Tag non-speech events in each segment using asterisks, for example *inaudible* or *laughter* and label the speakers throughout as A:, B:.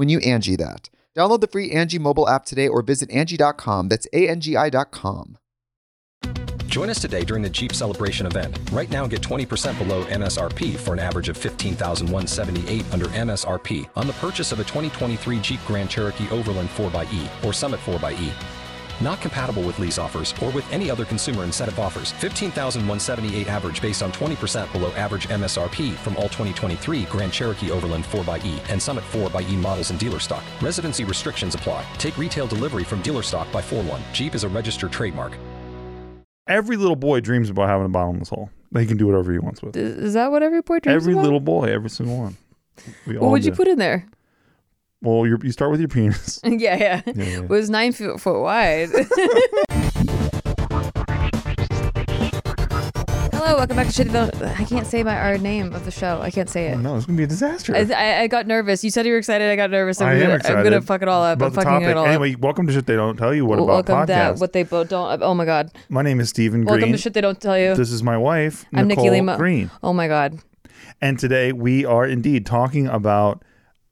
A: when you Angi that. Download the free Angi mobile app today or visit Angi.com. That's A-N-G-I dot com.
B: Join us today during the Jeep Celebration event. Right now, get 20% below MSRP for an average of 15178 under MSRP on the purchase of a 2023 Jeep Grand Cherokee Overland 4xE or Summit 4xE. Not compatible with lease offers or with any other consumer incentive offers. 15,178 average based on 20% below average MSRP from all 2023 Grand Cherokee Overland 4xE and Summit 4xE models in dealer stock. Residency restrictions apply. Take retail delivery from dealer stock by 4 1. Jeep is a registered trademark.
C: Every little boy dreams about having a bottomless hole. He can do whatever he wants with it.
D: Is that what every boy dreams
C: Every
D: about?
C: little boy, every single one. We
D: What
C: all
D: would you put in there?
C: Well, you're, you start with your penis. *laughs*
D: yeah, yeah.
C: Yeah, yeah.
D: It was nine foot, foot wide. *laughs* Hello, welcome back to Shitty Don't. I can't say my our name of the show. I can't say it.
C: Oh, no, it's gonna be a disaster.
D: I, I, I got nervous. You said you were excited. I got nervous. I'm,
C: I am
D: gonna,
C: excited
D: I'm gonna fuck it all up.
C: about
D: I'm
C: the
D: fucking
C: topic.
D: it all up.
C: Anyway, welcome to shit they don't tell you. What
D: up.
C: about
D: welcome
C: podcast?
D: to what they both don't. Uh, oh my god.
C: My name is Stephen
D: Greene.
C: Welcome
D: to shit they don't tell you.
C: This is my wife,
D: I'm Nikki Limo.
C: Greene,
D: Oh my god.
C: and today we are indeed talking about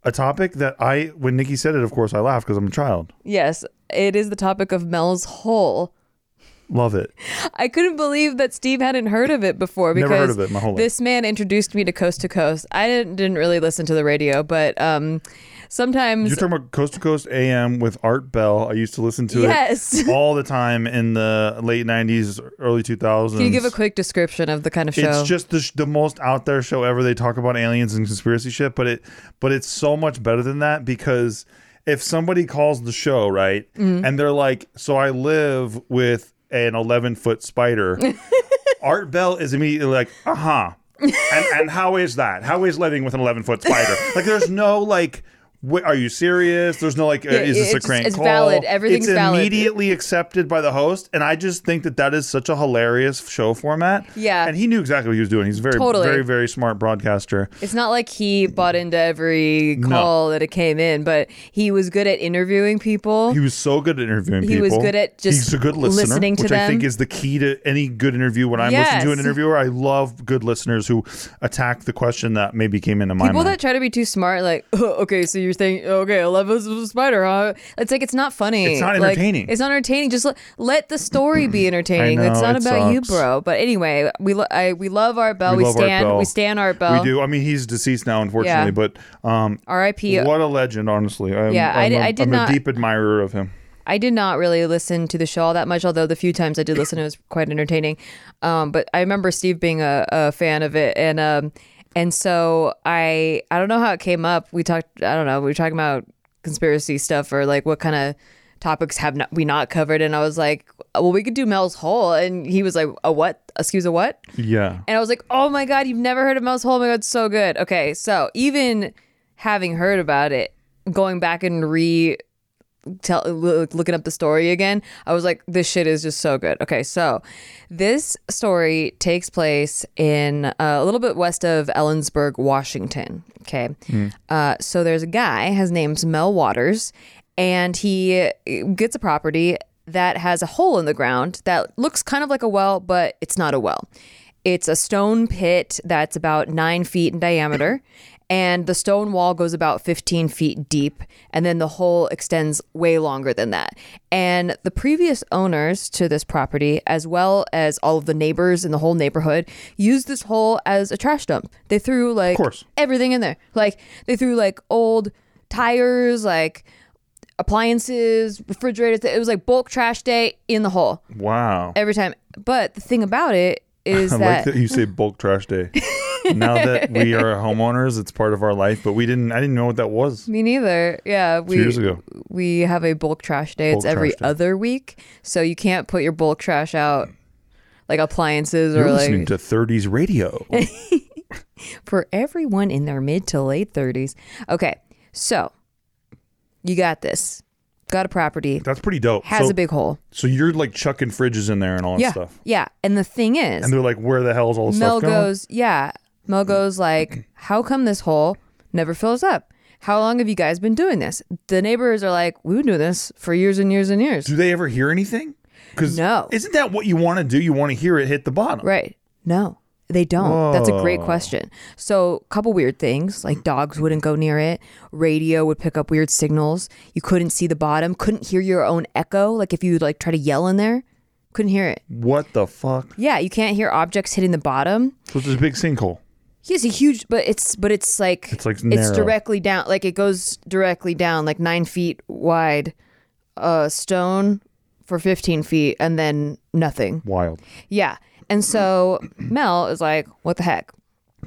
C: a topic that I, when Nikki said it, of course I laughed because I'm a child.
D: Yes, it is the topic of Mel's hole.
C: Love it. *laughs*
D: I couldn't believe that Steve hadn't heard of it before because
C: Never heard of it my whole life.
D: this man introduced me to Coast to Coast. I didn't, didn't really listen to the radio, but um, sometimes
C: You're talking about Coast to Coast AM with Art Bell. I used to listen to
D: Yes.
C: it *laughs* all the time in the late '90s, early 2000s.
D: Can you give a quick description of the kind of show?
C: It's just the, sh- the most out there show ever. They talk about aliens and conspiracy shit, but it but it's so much better than that because if somebody calls the show right
D: Mm-hmm.
C: and they're like, "So I live with an 11 foot spider," *laughs* Art Bell is immediately like, "Uh huh." and and how is that? How is living with an 11 foot spider? *laughs* Like, there's no like. Are you serious? There's no like, uh,
D: Yeah,
C: is this a
D: it's-
C: crank
D: it's
C: call?
D: valid. Everything's
C: it's
D: valid.
C: immediately accepted by the host, and I just think that that is such a hilarious show format.
D: Yeah.
C: and he knew exactly what he was doing. He's a very,
D: Totally.
C: very, very smart broadcaster.
D: It's not like he bought into every call that it came in, but he was good at interviewing people.
C: He was so good at interviewing people.
D: He
C: people.
D: was good at just
C: He's a good listener,
D: listening to
C: which I think is the key to any good interview. When I'm listening to an interviewer, I love good listeners who attack the question that maybe came into my
D: People
C: mind.
D: People that try to be too smart, like, *laughs* okay, so you're saying, okay, Eleven's a spider, huh? It's like it's not funny.
C: It's not
D: Like,
C: entertaining.
D: it's not entertaining. Just let, let the story be *clears throat* entertaining.
C: Know,
D: it's not
C: it
D: about you, bro. But anyway, we lo- I, we love Art Bell.
C: We
D: We,
C: love
D: stand
C: Bell.
D: we stand Art Bell.
C: we do. I mean, he's deceased now, unfortunately,
D: Yeah.
C: but um,
D: R.I.P.
C: what a legend, honestly. I'm,
D: Yeah, I
C: I'm,
D: di- did
C: I'm
D: not-
C: a deep admirer of him.
D: I did not really listen to the show all that much, although the few times I did listen, it was quite entertaining. Um, but I remember Steve being a, a fan of it, and um, and so I I don't know how it came up. We talked. I don't know. We were talking about conspiracy stuff or like what kind of topics have not, we not covered, and I was like, well, we could do Mel's Hole, and he was like, a what? Excuse a what?
C: Yeah.
D: And I was like, oh my God, you've never heard of Mel's Hole? Oh my God, it's so good. Okay, so even having heard about it, going back and re tell loo- looking up the story again, I was like, this shit is just so good. Okay, so this story takes place in uh, a little bit west of Ellensburg, Washington. Okay, uh, so there's a guy. His name's Mel Waters, and he gets a property that has a hole in the ground that looks kind of like a well, but it's not a well. It's a stone pit that's about nine feet in diameter, and the stone wall goes about 15 feet deep, and then the hole extends way longer than that. And the previous owners to this property, as well as all of the neighbors in the whole neighborhood, used this hole as a trash dump. They threw like
C: course.
D: everything in there. Like they threw like old tires, like appliances, refrigerators. It was like bulk trash day in the hole
C: Wow.
D: every time. But the thing about it *laughs* is
C: I
D: that
C: like that you say bulk trash day. *laughs* now that we *laughs* are homeowners, it's part of our life, but we didn't I didn't know what that was.
D: me neither. Yeah, we
C: years ago.
D: we have a bulk trash day. it's
C: Bulk
D: every
C: trash day.
D: other week, so you can't put your bulk trash out like appliances
C: You're
D: or
C: listening
D: like
C: to 30s radio. *laughs*
D: for everyone in their mid to late 30s. Okay. So, you got this. Got a property.
C: That's pretty dope.
D: Has
C: so,
D: a big hole.
C: so you're like chucking fridges in there and all that
D: Yeah.
C: stuff.
D: Yeah. And the thing is,
C: And they're like, where the hell is all the
D: Mel
C: stuff going?
D: goes, yeah. Mel mm-hmm. goes like, mm-hmm. how come this hole never fills up? How long have you guys been doing this? The neighbors are like, we've been doing this for years and years and years.
C: Do they ever hear anything? Because
D: No.
C: isn't that what you want to do? You want to hear it hit the bottom.
D: Right. No, they don't. That's a great question. So, a couple weird things like dogs wouldn't go near it, radio would pick up weird signals. You couldn't see the bottom, couldn't hear your own echo. Like if you like try to yell in there, couldn't hear it.
C: What the fuck?
D: Yeah, you can't hear objects hitting the bottom.
C: So it's a big sinkhole.
D: He's a huge, but it's but it's like
C: It's like
D: it's
C: narrow.
D: directly down, like it goes directly down, like nine feet wide, uh, stone for fifteen feet, and then nothing.
C: Wild.
D: Yeah, and so *clears throat* Mel is like, "What the heck?"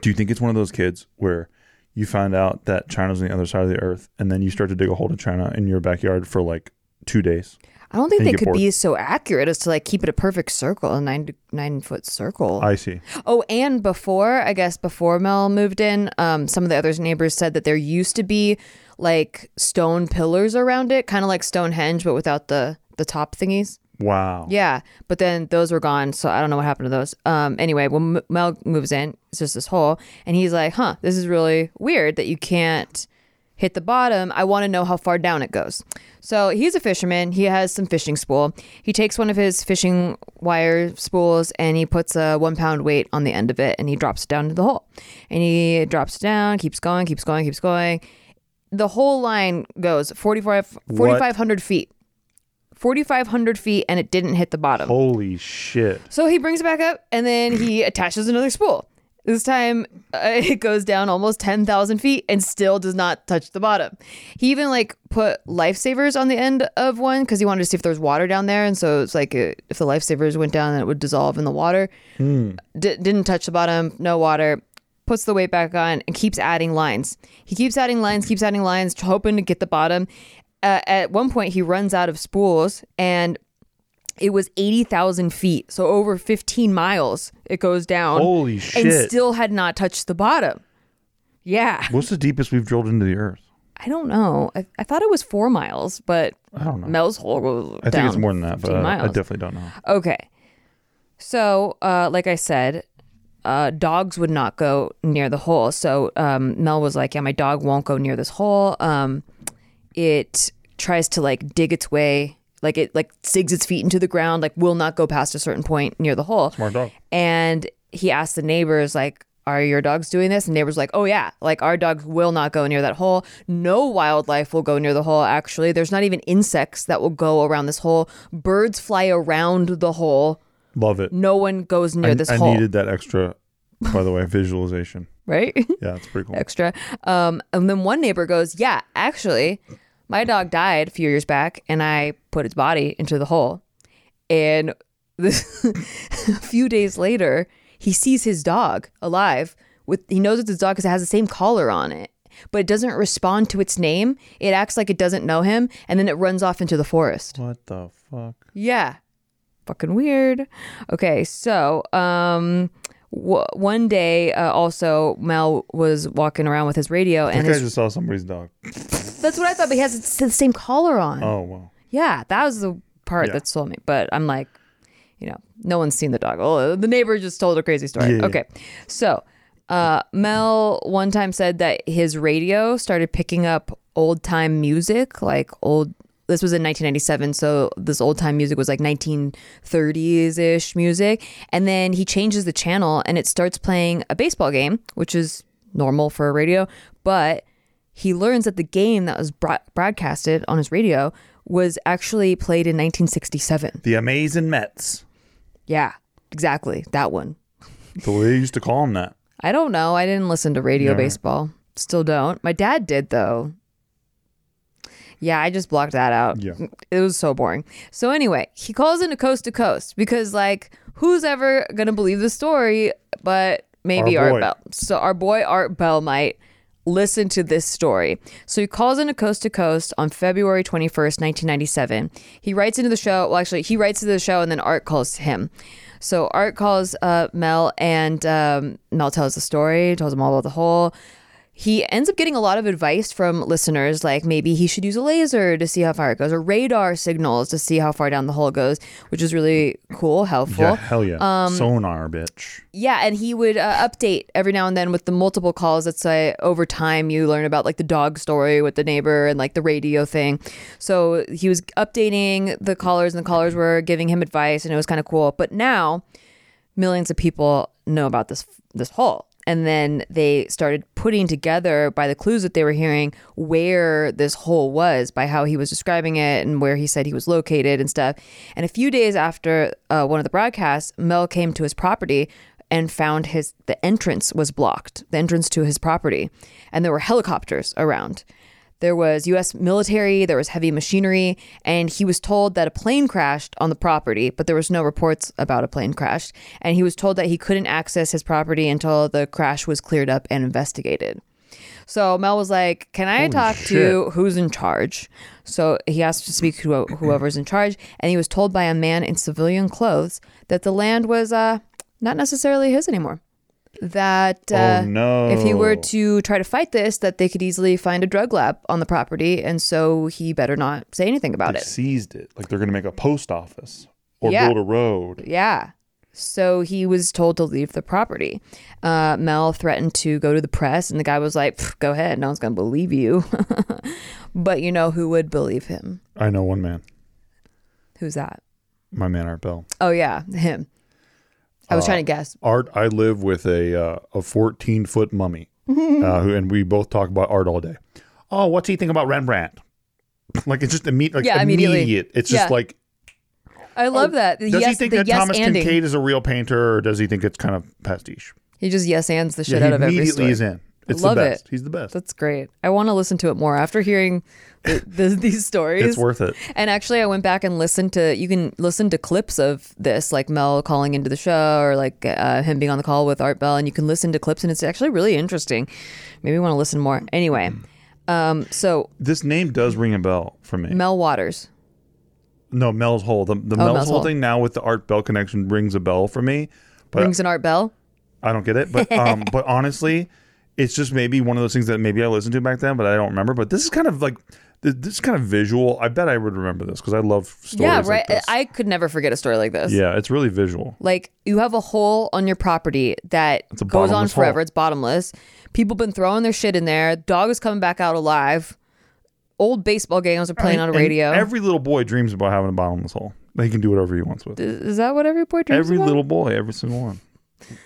C: Do you think it's one of those kids where you find out that China's on the other side of the earth and then you start to dig a hole to China in your backyard for like two days?
D: I don't think they could
C: bored.
D: be so accurate as to like keep it a perfect circle, a nine nine foot circle.
C: I see.
D: oh, and before I guess before Mel moved in, um, some of the other neighbors said that there used to be like stone pillars around it, kind of like Stonehenge, but without the the top thingies.
C: Wow.
D: Yeah, but then those were gone, so I don't know what happened to those. Um, anyway, when M- Mel moves in, it's just this hole, and he's like, "Huh, this is really weird that you can't hit the bottom. I want to know how far down it goes." So he's a fisherman. He has some fishing spool. He takes one of his fishing wire spools and he puts a one pound weight on the end of it, and he drops it down into the hole. And he drops it down, keeps going, keeps going, keeps going. The whole line goes 45 4,500 feet. 4,500 feet, and it didn't hit the bottom.
C: Holy shit.
D: So he brings it back up and then he attaches another spool. This time uh, *laughs* it goes down almost 10,000 feet and still does not touch the bottom. He even like put lifesavers on the end of one because he wanted to see if there was water down there. And so it's like uh, if the lifesavers went down, it would dissolve in the water. D- didn't touch the bottom, no water. Puts the weight back on and keeps adding lines. He keeps adding lines, keeps adding lines, hoping to get the bottom. Uh, at one point, he runs out of spools and it was 80,000 feet. So over 15 miles it goes down.
C: Holy shit.
D: And still had not touched the bottom. Yeah.
C: What's the deepest we've drilled into the earth?
D: I don't know. I, I thought it was four miles, but
C: I don't know.
D: Mel's hole goes
C: I think it's more than that, but I, I definitely don't know.
D: Okay. So, uh, like I said, uh, dogs would not go near the hole. So um, Mel was like, "Yeah, my dog won't go near this hole. Um, it tries to like dig its way, like it like digs its feet into the ground, like will not go past a certain point near the hole."
C: Smart dog.
D: And he asked the neighbors, like, are your dogs doing this? And neighbors like, oh yeah, like our dogs will not go near that hole. No wildlife will go near the hole. Actually, there's not even insects that will go around this hole. Birds fly around the hole.
C: Love it.
D: No one goes near
C: I,
D: this
C: I
D: hole.
C: I needed that extra, by the way, *laughs* visualization.
D: right?
C: Yeah, it's pretty cool.
D: Extra. Um, and then one neighbor goes, yeah, actually, my dog died a few years back, and I put its body into the hole. And this, *laughs* a few days later, he sees his dog alive. With he knows it's his dog because it has the same collar on it, but it doesn't respond to its name. It acts like it doesn't know him, and then it runs off into the forest.
C: What the fuck?
D: Yeah. Fucking weird. Okay, so um w- one day uh, also Mel was walking around with his radio and
C: guy
D: his,
C: just saw somebody's dog.
D: that's what I thought but he has the same collar on.
C: Oh wow.
D: Yeah, that was the part
C: Yeah.
D: that sold me. But I'm like, you know, no one's seen the dog. Oh, the neighbor just told a crazy story.
C: Yeah.
D: Okay. So, uh, Mel one time said that his radio started picking up old time music, like old this was in 1997, so this old time music was like 1930s ish music. And then he changes the channel and it starts playing a baseball game, which is normal for a radio. But he learns that the game that was bro- broadcasted on his radio was actually played in 1967.
C: The Amazing Mets.
D: Yeah, exactly. That one.
C: The way they used to call them that.
D: I don't know. I didn't listen to radio
C: Yeah.
D: baseball. Still don't. My dad did though. Yeah, I just blocked that out.
C: Yeah.
D: It was so boring. So anyway, he calls into Coast to Coast because like who's ever gonna believe the story but maybe
C: Our
D: Art
C: boy.
D: Bell. So our boy Art Bell might listen to this story. So he calls into Coast to Coast on February 21st, 1997. He writes into the show. Well, actually, he writes to the show and then Art calls him. So Art calls uh, Mel and um, Mel tells the story, tells him all about the hole. He ends up getting a lot of advice from listeners, like maybe he should use a laser to see how far it goes, or radar signals to see how far down the hole goes, which is really cool, helpful.
C: Yeah, hell yeah.
D: Um,
C: Sonar, bitch.
D: Yeah, and he would uh, update every now and then with the multiple calls that say over time you learn about like the dog story with the neighbor and like the radio thing. So he was updating the callers and the callers were giving him advice and it was kind of cool. But now millions of people know about this this hole. And then they started putting together by the clues that they were hearing where this hole was by how he was describing it and where he said he was located and stuff. And a few days after uh, one of the broadcasts, Mel came to his property and found his the entrance was blocked, the entrance to his property, and there were helicopters around. There was US military, there was heavy machinery, and he was told that a plane crashed on the property, but there was no reports about a plane crash. And he was told that he couldn't access his property until the crash was cleared up and investigated. So Mel was like, "Can I talk to who's in charge?" So he asked to speak to whoever's in charge, and he was told by a man in civilian clothes that the land was uh, not necessarily his anymore. That uh,
C: oh no.
D: if he were to try to fight this, that they could easily find a drug lab on the property, and so he better not say anything about
C: they
D: it.
C: seized it. Like they're gonna make a post office or
D: Yeah.
C: build a road.
D: Yeah. So he was told to leave the property. Uh, Mel threatened to go to the press, and the guy was like, "Go ahead, no one's gonna believe you." *laughs* but you know who would believe him?
C: I know one man.
D: Who's that?
C: My man Art Bell.
D: Oh yeah, him. I was
C: Uh,
D: trying to guess.
C: Art, I live with a uh, a 14 foot mummy, *laughs* uh, who, and we both talk about art all day. Oh, what's he think about Rembrandt? *laughs* like it's just immediate. Like
D: Yeah, immediately.
C: immediate. It's just
D: Yeah.
C: like,
D: I love that. The
C: oh, does
D: yes,
C: he think
D: the
C: that
D: yes
C: Thomas
D: anding.
C: Kinkade is a real painter, or does he think it's kind of pastiche?
D: He just yes ands the shit
C: yeah,
D: out
C: he
D: of every
C: immediately
D: story.
C: is in. It's
D: love
C: the
D: it.
C: He's the best.
D: That's great. I want to listen to it more after hearing the, *laughs* the, these stories.
C: It's worth it.
D: And actually, I went back and listened to. You can listen to clips of this, like Mel calling into the show, or like uh, him being on the call with Art Bell, and you can listen to clips, and it's actually really interesting. Maybe you want to listen more. Anyway, um, so
C: This name does ring a bell for me.
D: Mel Waters.
C: no, Mel's Hole. The, the Mel's,
D: Oh, Mel's
C: Hole
D: Hole.
C: thing now with the Art Bell connection rings a bell for me. But
D: Rings an Art Bell.
C: I don't get it. But um, *laughs* but honestly, it's just maybe one of those things that maybe I listened to back then, but I don't remember. But this is kind of like this kind of visual. I bet I would remember this because I love stories.
D: Yeah,
C: like
D: right.
C: this.
D: I could never forget a story like this.
C: yeah, it's really visual.
D: Like you have a hole on your property that goes on forever.
C: hole.
D: It's bottomless. People been throwing their shit in there. Dog is coming back out alive. Old baseball games are playing on a radio.
C: Every little boy dreams about having a bottomless hole. He can do whatever he wants with. it.
D: is, that what every boy dreams
C: Every
D: about?
C: little boy, every single one.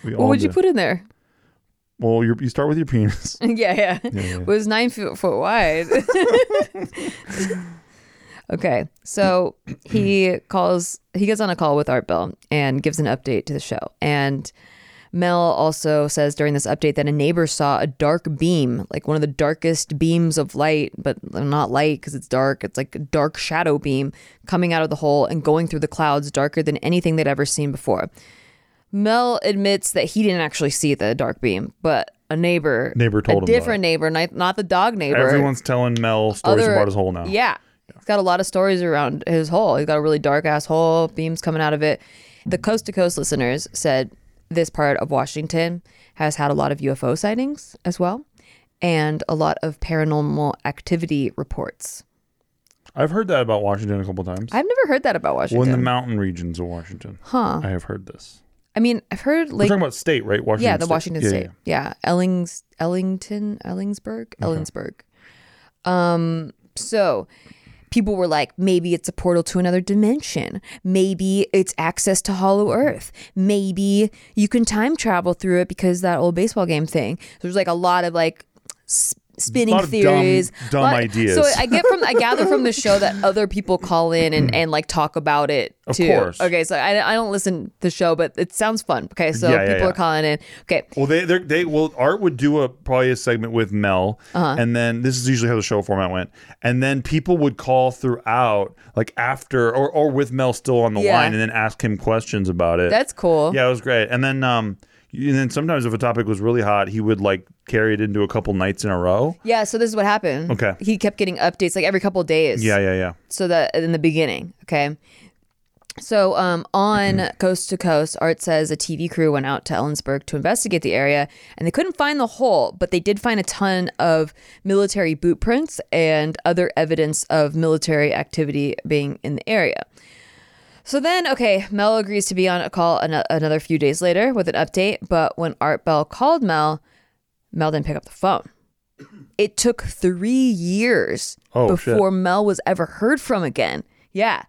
C: We
D: What would you put in there?
C: Well, you're, you start with your penis. *laughs*
D: yeah, yeah.
C: yeah.
D: It was nine foot, foot wide. *laughs* okay, so he calls. He gets on a call with Art Bell and gives an update to the show. And Mel also says during this update that a neighbor saw a dark beam, like one of the darkest beams of light, but not light because it's dark. It's like a dark shadow beam coming out of the hole and going through the clouds, darker than anything they'd ever seen before. Mel admits that he didn't actually see the dark beam, but a neighbor,
C: Neighbor told
D: a
C: him
D: different neighbor, not, not the dog neighbor.
C: Everyone's telling Mel stories
D: Other-
C: about his hole now.
D: Yeah, he's got a lot of stories around his hole. He's got a really dark ass hole, beams coming out of it. The coast to coast listeners said this part of Washington has had a lot of UFO sightings as well, and a lot of paranormal activity reports.
C: I've heard that about Washington a couple times.
D: I've never heard that about
C: well,
D: Washington.
C: in the mountain regions of Washington,
D: huh?
C: I have heard this.
D: I mean, I've heard
C: We're
D: like
C: talking about state, right? Washington.
D: yeah, the
C: State.
D: Washington
C: Yeah,
D: State. Yeah, Ellings, Ellington, Ellingsburg, Ellingsburg. Um, so people were like, maybe it's a portal to another dimension. Maybe it's access to Hollow Earth. Maybe you can time travel through it because that old baseball game thing. There's like a lot of like s- spinning
C: of dumb-
D: theories,
C: dumb
D: Lot-
C: ideas.
D: So I get from I gather from the show that *laughs* other people call in and, and like talk about it
C: Of
D: too.
C: course.
D: Okay, so I, I don't listen to the show, but it sounds fun. Okay, so
C: Yeah, yeah,
D: people
C: yeah.
D: are calling in. Okay,
C: Well, they they're- they well, Art would do a probably a segment with Mel,
D: Uh-huh.
C: and then this is usually how the show format went, and then people would call throughout, like after or or with Mel still on the
D: Yeah.
C: line, and then ask him questions about it.
D: that's cool.
C: yeah, it was great. And then um, and then sometimes if a topic was really hot, he would like carry it into a couple nights in a row.
D: Yeah, so this is what happened.
C: Okay.
D: He kept getting updates like every couple of days.
C: Yeah, yeah, yeah.
D: So that in the beginning, okay. So um, on *clears throat* Coast to Coast, Art says a TV crew went out to Ellensburg to investigate the area, and they couldn't find the hole, but they did find a ton of military boot prints and other evidence of military activity being in the area. So then, okay, Mel agrees to be on a call an- another few days later with an update, but when Art Bell called Mel, Mel didn't pick up the phone. *clears throat* It took three years
C: Oh, shit.
D: before Mel was ever heard from again. Yeah.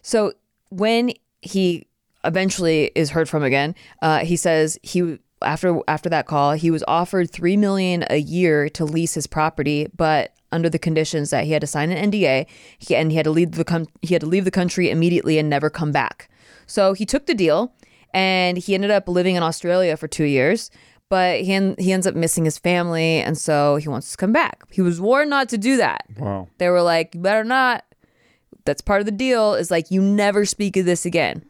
D: So when he eventually is heard from again, uh, he says he after after that call he was offered three million a year to lease his property, but under the conditions that he had to sign an NDA he, and he had to leave the com- he had to leave the country immediately and never come back. So he took the deal, and he ended up living in Australia for two years. But he, en- he ends up missing his family, and so he wants to come back. He was warned not to do that.
C: Wow.
D: They were like, you better not. That's part of the deal, is like, you never speak of this again.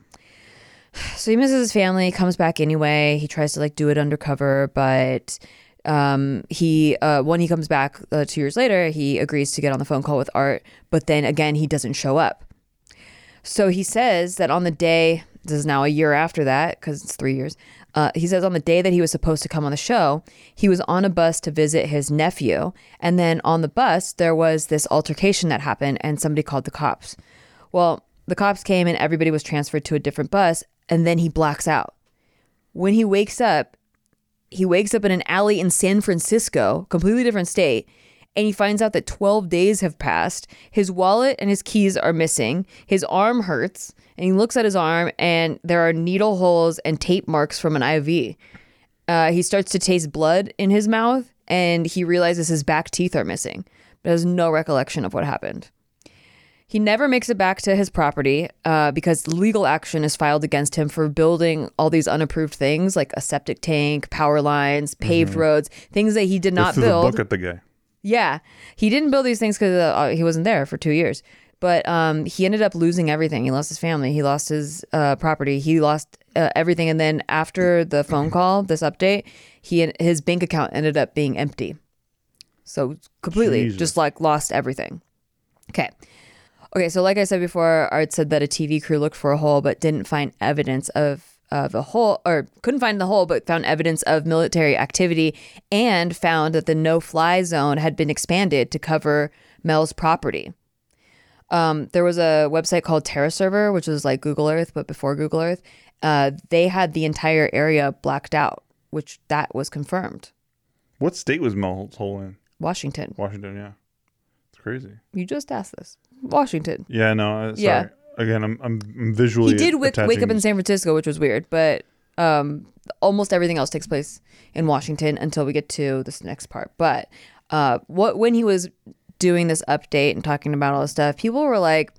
D: *sighs* So he misses his family, comes back anyway. He tries to like do it undercover, but um, he, uh, when he comes back uh, two years later, he agrees to get on the phone call with Art, but then again, he doesn't show up. So he says that on the day, this is now a year after that, because it's three years. Uh, he says on the day that he was supposed to come on the show, he was on a bus to visit his nephew. And then on the bus, there was this altercation that happened, and somebody called the cops. Well, the cops came and everybody was transferred to a different bus, and then he blacks out. When he wakes up, he wakes up in an alley in San Francisco, completely different state, and he finds out that 12 days have passed. His wallet and his keys are missing. His arm hurts, and he looks at his arm, and there are needle holes and tape marks from an IV. Uh, he starts to taste blood in his mouth, and he realizes his back teeth are missing, but has no recollection of what happened. He never makes it back to his property uh, because legal action is filed against him for building all these unapproved things like a septic tank, power lines, paved roads, things that he did not
C: threw
D: build.
C: the book at the guy.
D: Yeah, he didn't build these things because uh, he wasn't there for two years. But um, he ended up losing everything. He lost his family. He lost his uh, property. He lost uh, everything. And then after the phone *clears throat* call, this update, he his bank account ended up being empty. So completely,
C: Jesus.
D: just like lost everything. Okay. Okay, so like I said before, Art said that a TV crew looked for a hole but didn't find evidence of of a hole or couldn't find the hole but found evidence of military activity and found that the no fly zone had been expanded to cover Mel's property. Um, there was a website called TerraServer, which was like Google Earth, but before Google Earth. Uh, they had the entire area blacked out, which that was confirmed.
C: What state was Mel's hole in?
D: Washington.
C: Washington. Yeah, it's crazy.
D: You just asked this. Washington.
C: Yeah, no. uh, Sorry.
D: Yeah.
C: Again, I'm I'm I'm visually.
D: he did wake, wake up in San Francisco, which was weird, but um, almost everything else takes place in Washington until we get to this next part. But uh, what when he was doing this update and talking about all this stuff, people were like,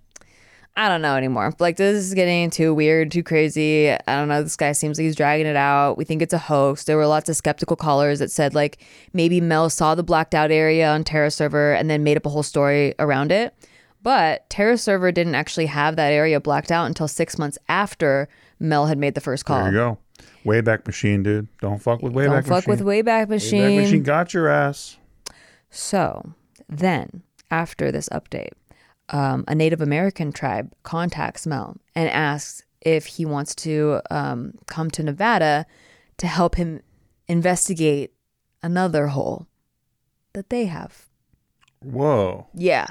D: I don't know anymore. Like this is getting too weird, too crazy. I don't know. This guy seems like he's dragging it out. We think it's a hoax. There were lots of skeptical callers that said like maybe Mel saw the blacked out area on TerraServer and then made up a whole story around it. But TerraServer didn't actually have that area blacked out until six months after Mel had made the first call.
C: There you go. Wayback Machine, dude. Don't fuck with Wayback Machine.
D: Don't
C: Wayback
D: fuck
C: Machine.
D: with Wayback Machine.
C: Wayback Machine got your ass.
D: So then, after this update, um, a Native American tribe contacts Mel and asks if he wants to um, come to Nevada to help him investigate another hole that they have.
C: Whoa.
D: Yeah,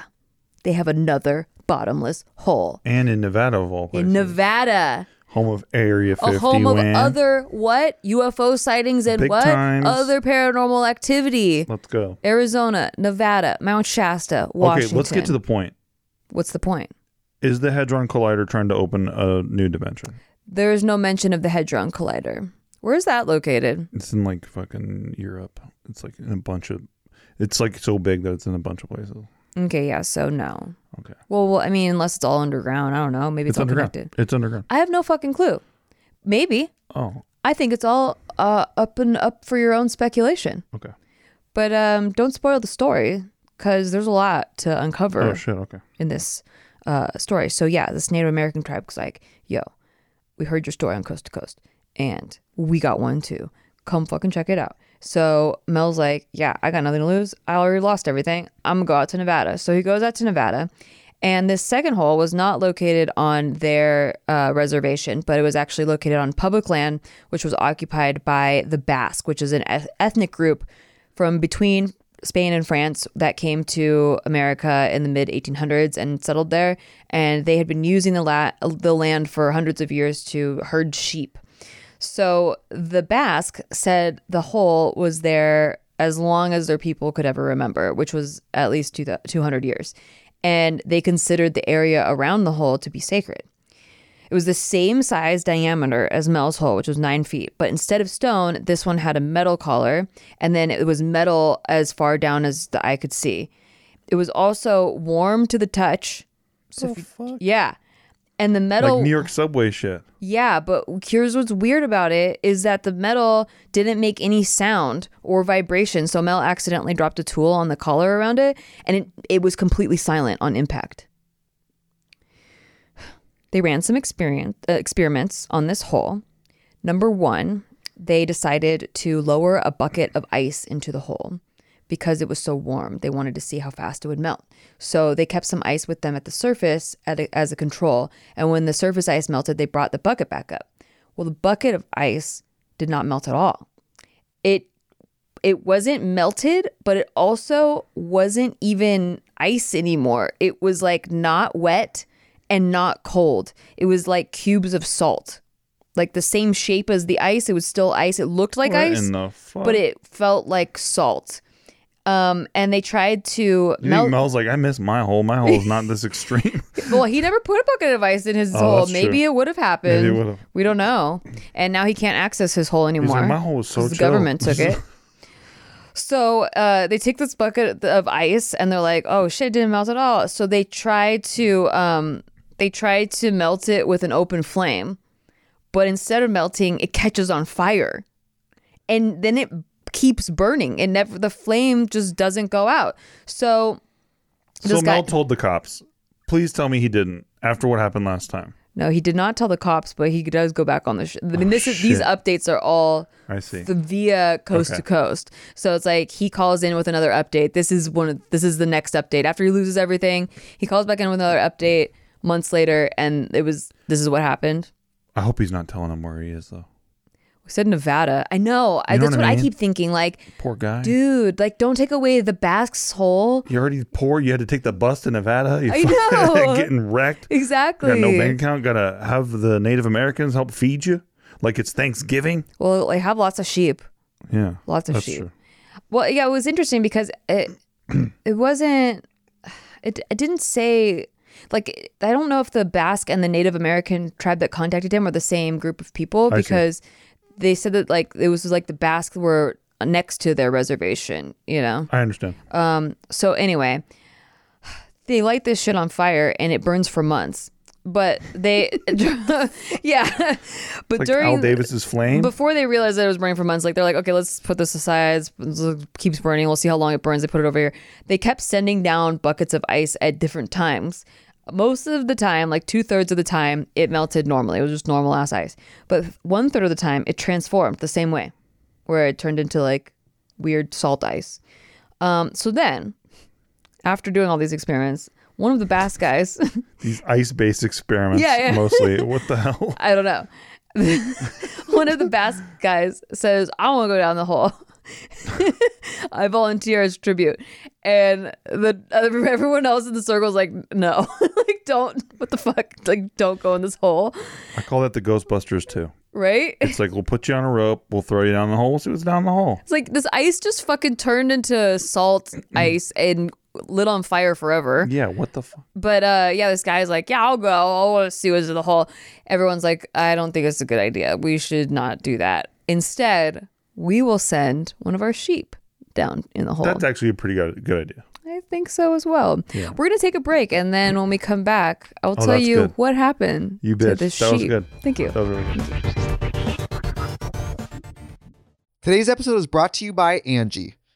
D: they have another bottomless hole
C: And in Nevada of all places.
D: in Nevada.
C: home of Area 51.
D: a home of other what UFO sightings and
C: Big
D: what
C: times.
D: other paranormal activity.
C: Let's go.
D: Arizona, Nevada, Mount Shasta, Washington.
C: Okay, let's get to the point.
D: What's the point?
C: Is the Hadron Collider trying to open a new dimension?
D: There is no mention of the Hadron Collider. Where is that located?
C: It's in like fucking Europe. It's like in a bunch of. It's like so big that it's in a bunch of places.
D: Okay, yeah, so no.
C: Okay.
D: Well, well, I mean, unless it's all underground. I don't know. Maybe it's,
C: It's
D: all
C: underground.
D: connected.
C: It's underground.
D: I have no fucking clue. Maybe.
C: Oh,
D: I think it's all uh, up and up for your own speculation.
C: okay.
D: But um, don't spoil the story because there's a lot to uncover
C: Oh shit. Okay.
D: in this uh, story. So yeah, this Native American tribe was like, "Yo, we heard your story on Coast to Coast, and we got one too. Come fucking check it out." So Mel's like, "Yeah, I got nothing to lose. I already lost everything. I'm gonna go out to Nevada." So he goes out to Nevada, and this second hole was not located on their uh, reservation, but it was actually located on public land, which was occupied by the Basque, which is an eth- ethnic group from between Spain and France that came to America in the mid 1800s and settled there, and they had been using the la- the land for hundreds of years to herd sheep. So the Basque said the hole was there as long as their people could ever remember, which was at least two 200 years, and they considered the area around the hole to be sacred. It was the same size diameter as Mel's hole, which was nine feet. But instead of stone, this one had a metal collar, and then it was metal as far down as the eye could see. It was also warm to the touch. So oh, if you- yeah. And the metal
C: Like New York subway shit.
D: yeah, but here's what's weird about it is that the metal didn't make any sound or vibration. So Mel accidentally dropped a tool on the collar around it and it, it was completely silent on impact. *sighs* They ran some experience, uh, experiments on this hole. Number one, they decided to lower a bucket of ice into the hole because it was so warm. They wanted to see how fast it would melt. So they kept some ice with them at the surface at a, as a control. And when the surface ice melted, they brought the bucket back up. Well, the bucket of ice did not melt at all. It it wasn't melted, but it also wasn't even ice anymore. It was like not wet and not cold. It was like cubes of salt. Like the same shape as the ice. It was still ice. It looked like
C: What
D: ice
C: in the fuck?
D: but it felt like salt. Um, and they tried to
C: You
D: melt.
C: think Mel's like, I miss my hole. My hole's not this extreme. *laughs*
D: well, he never put a bucket of ice in his
C: Oh,
D: hole. Maybe
C: true.
D: it would have happened.
C: Maybe it would've.
D: We don't know. And now he can't access his hole anymore.
C: like, my hole was so
D: 'cause the government took it. *laughs* So uh, they take this bucket of ice and they're like, "Oh shit, it didn't melt at all." So they try to um, they try to melt it with an open flame, but instead of melting, it catches on fire, and then it keeps burning. It never the flame just doesn't go out. So
C: so
D: guy-
C: Mel told the cops, please tell me he didn't after what happened last time.
D: no, he did not tell the cops, but he does go back on the. Sh- I mean, this is these updates are all
C: I see.
D: the via coast
C: Okay.
D: to coast. So it's like he calls in with another update. This is one of this is the next update. After he loses everything, he calls back in with another update months later and it was this is what happened.
C: I hope he's not telling him where he is, though.
D: We said Nevada. I know. I,
C: You know
D: that's
C: what
D: what
C: I mean?
D: keep thinking like
C: Poor guy.
D: dude, like don't take away the Basque's hole.
C: You're already poor. You had to take the bus to Nevada. You
D: I know. *laughs*
C: getting wrecked.
D: Exactly.
C: Got no bank account. Got to have the Native Americans help feed you, like it's Thanksgiving.
D: Well, I have lots of sheep.
C: Yeah,
D: Lots of sheep.
C: true.
D: Well, yeah, it was interesting because it *clears throat* it wasn't it, it didn't say like I don't know if the Basque and the Native American tribe that contacted him are the same group of people because they said that like it was like the Basque were next to their reservation, you know.
C: I understand.
D: Um so anyway, they light this shit on fire and it burns for months. But they *laughs* yeah. But
C: like
D: during
C: Al Davis's flame.
D: before they realized that it was burning for months, like they're like, okay, let's put this aside. It keeps burning. We'll see how long it burns. They put it over here. They kept sending down buckets of ice at different times. Most of the time, like two thirds of the time, it melted normally. It was just normal ass ice. But one third of the time, it transformed the same way, where it turned into like weird salt ice. Um, so then, after doing all these experiments, one of the Basque guys, *laughs*
C: These ice-based experiments,
D: Yeah, yeah.
C: mostly. *laughs* What the hell?
D: I don't know. *laughs* One of the Basque guys says, I want to go down the hole. *laughs* I volunteer as tribute. And the *laughs* everyone else in the circle is like, no, *laughs* like, don't, what the fuck? Like, don't go in this hole.
C: I call that the Ghostbusters too.
D: Right?
C: It's like we'll put you on a rope, we'll throw you down the hole, we'll see what's down the hole.
D: It's like this ice just fucking turned into salt ice and lit on fire forever.
C: Yeah, what the fuck?
D: But uh, yeah, this guy's like, yeah, I'll go. I want to see what's in the hole. Everyone's like, I don't think it's a good idea. We should not do that. Instead, we will send one of our sheep down in the hole.
C: That's actually a pretty good good idea.
D: I think so as well. We're gonna take a break, and then when we come back, I'll
C: Oh,
D: tell you
C: good.
D: what happened
C: You
D: to
C: bitch.
D: this
C: That was
D: sheep.
C: good.
D: Thank you.
C: That was really good.
A: Today's episode is brought to you by Angi.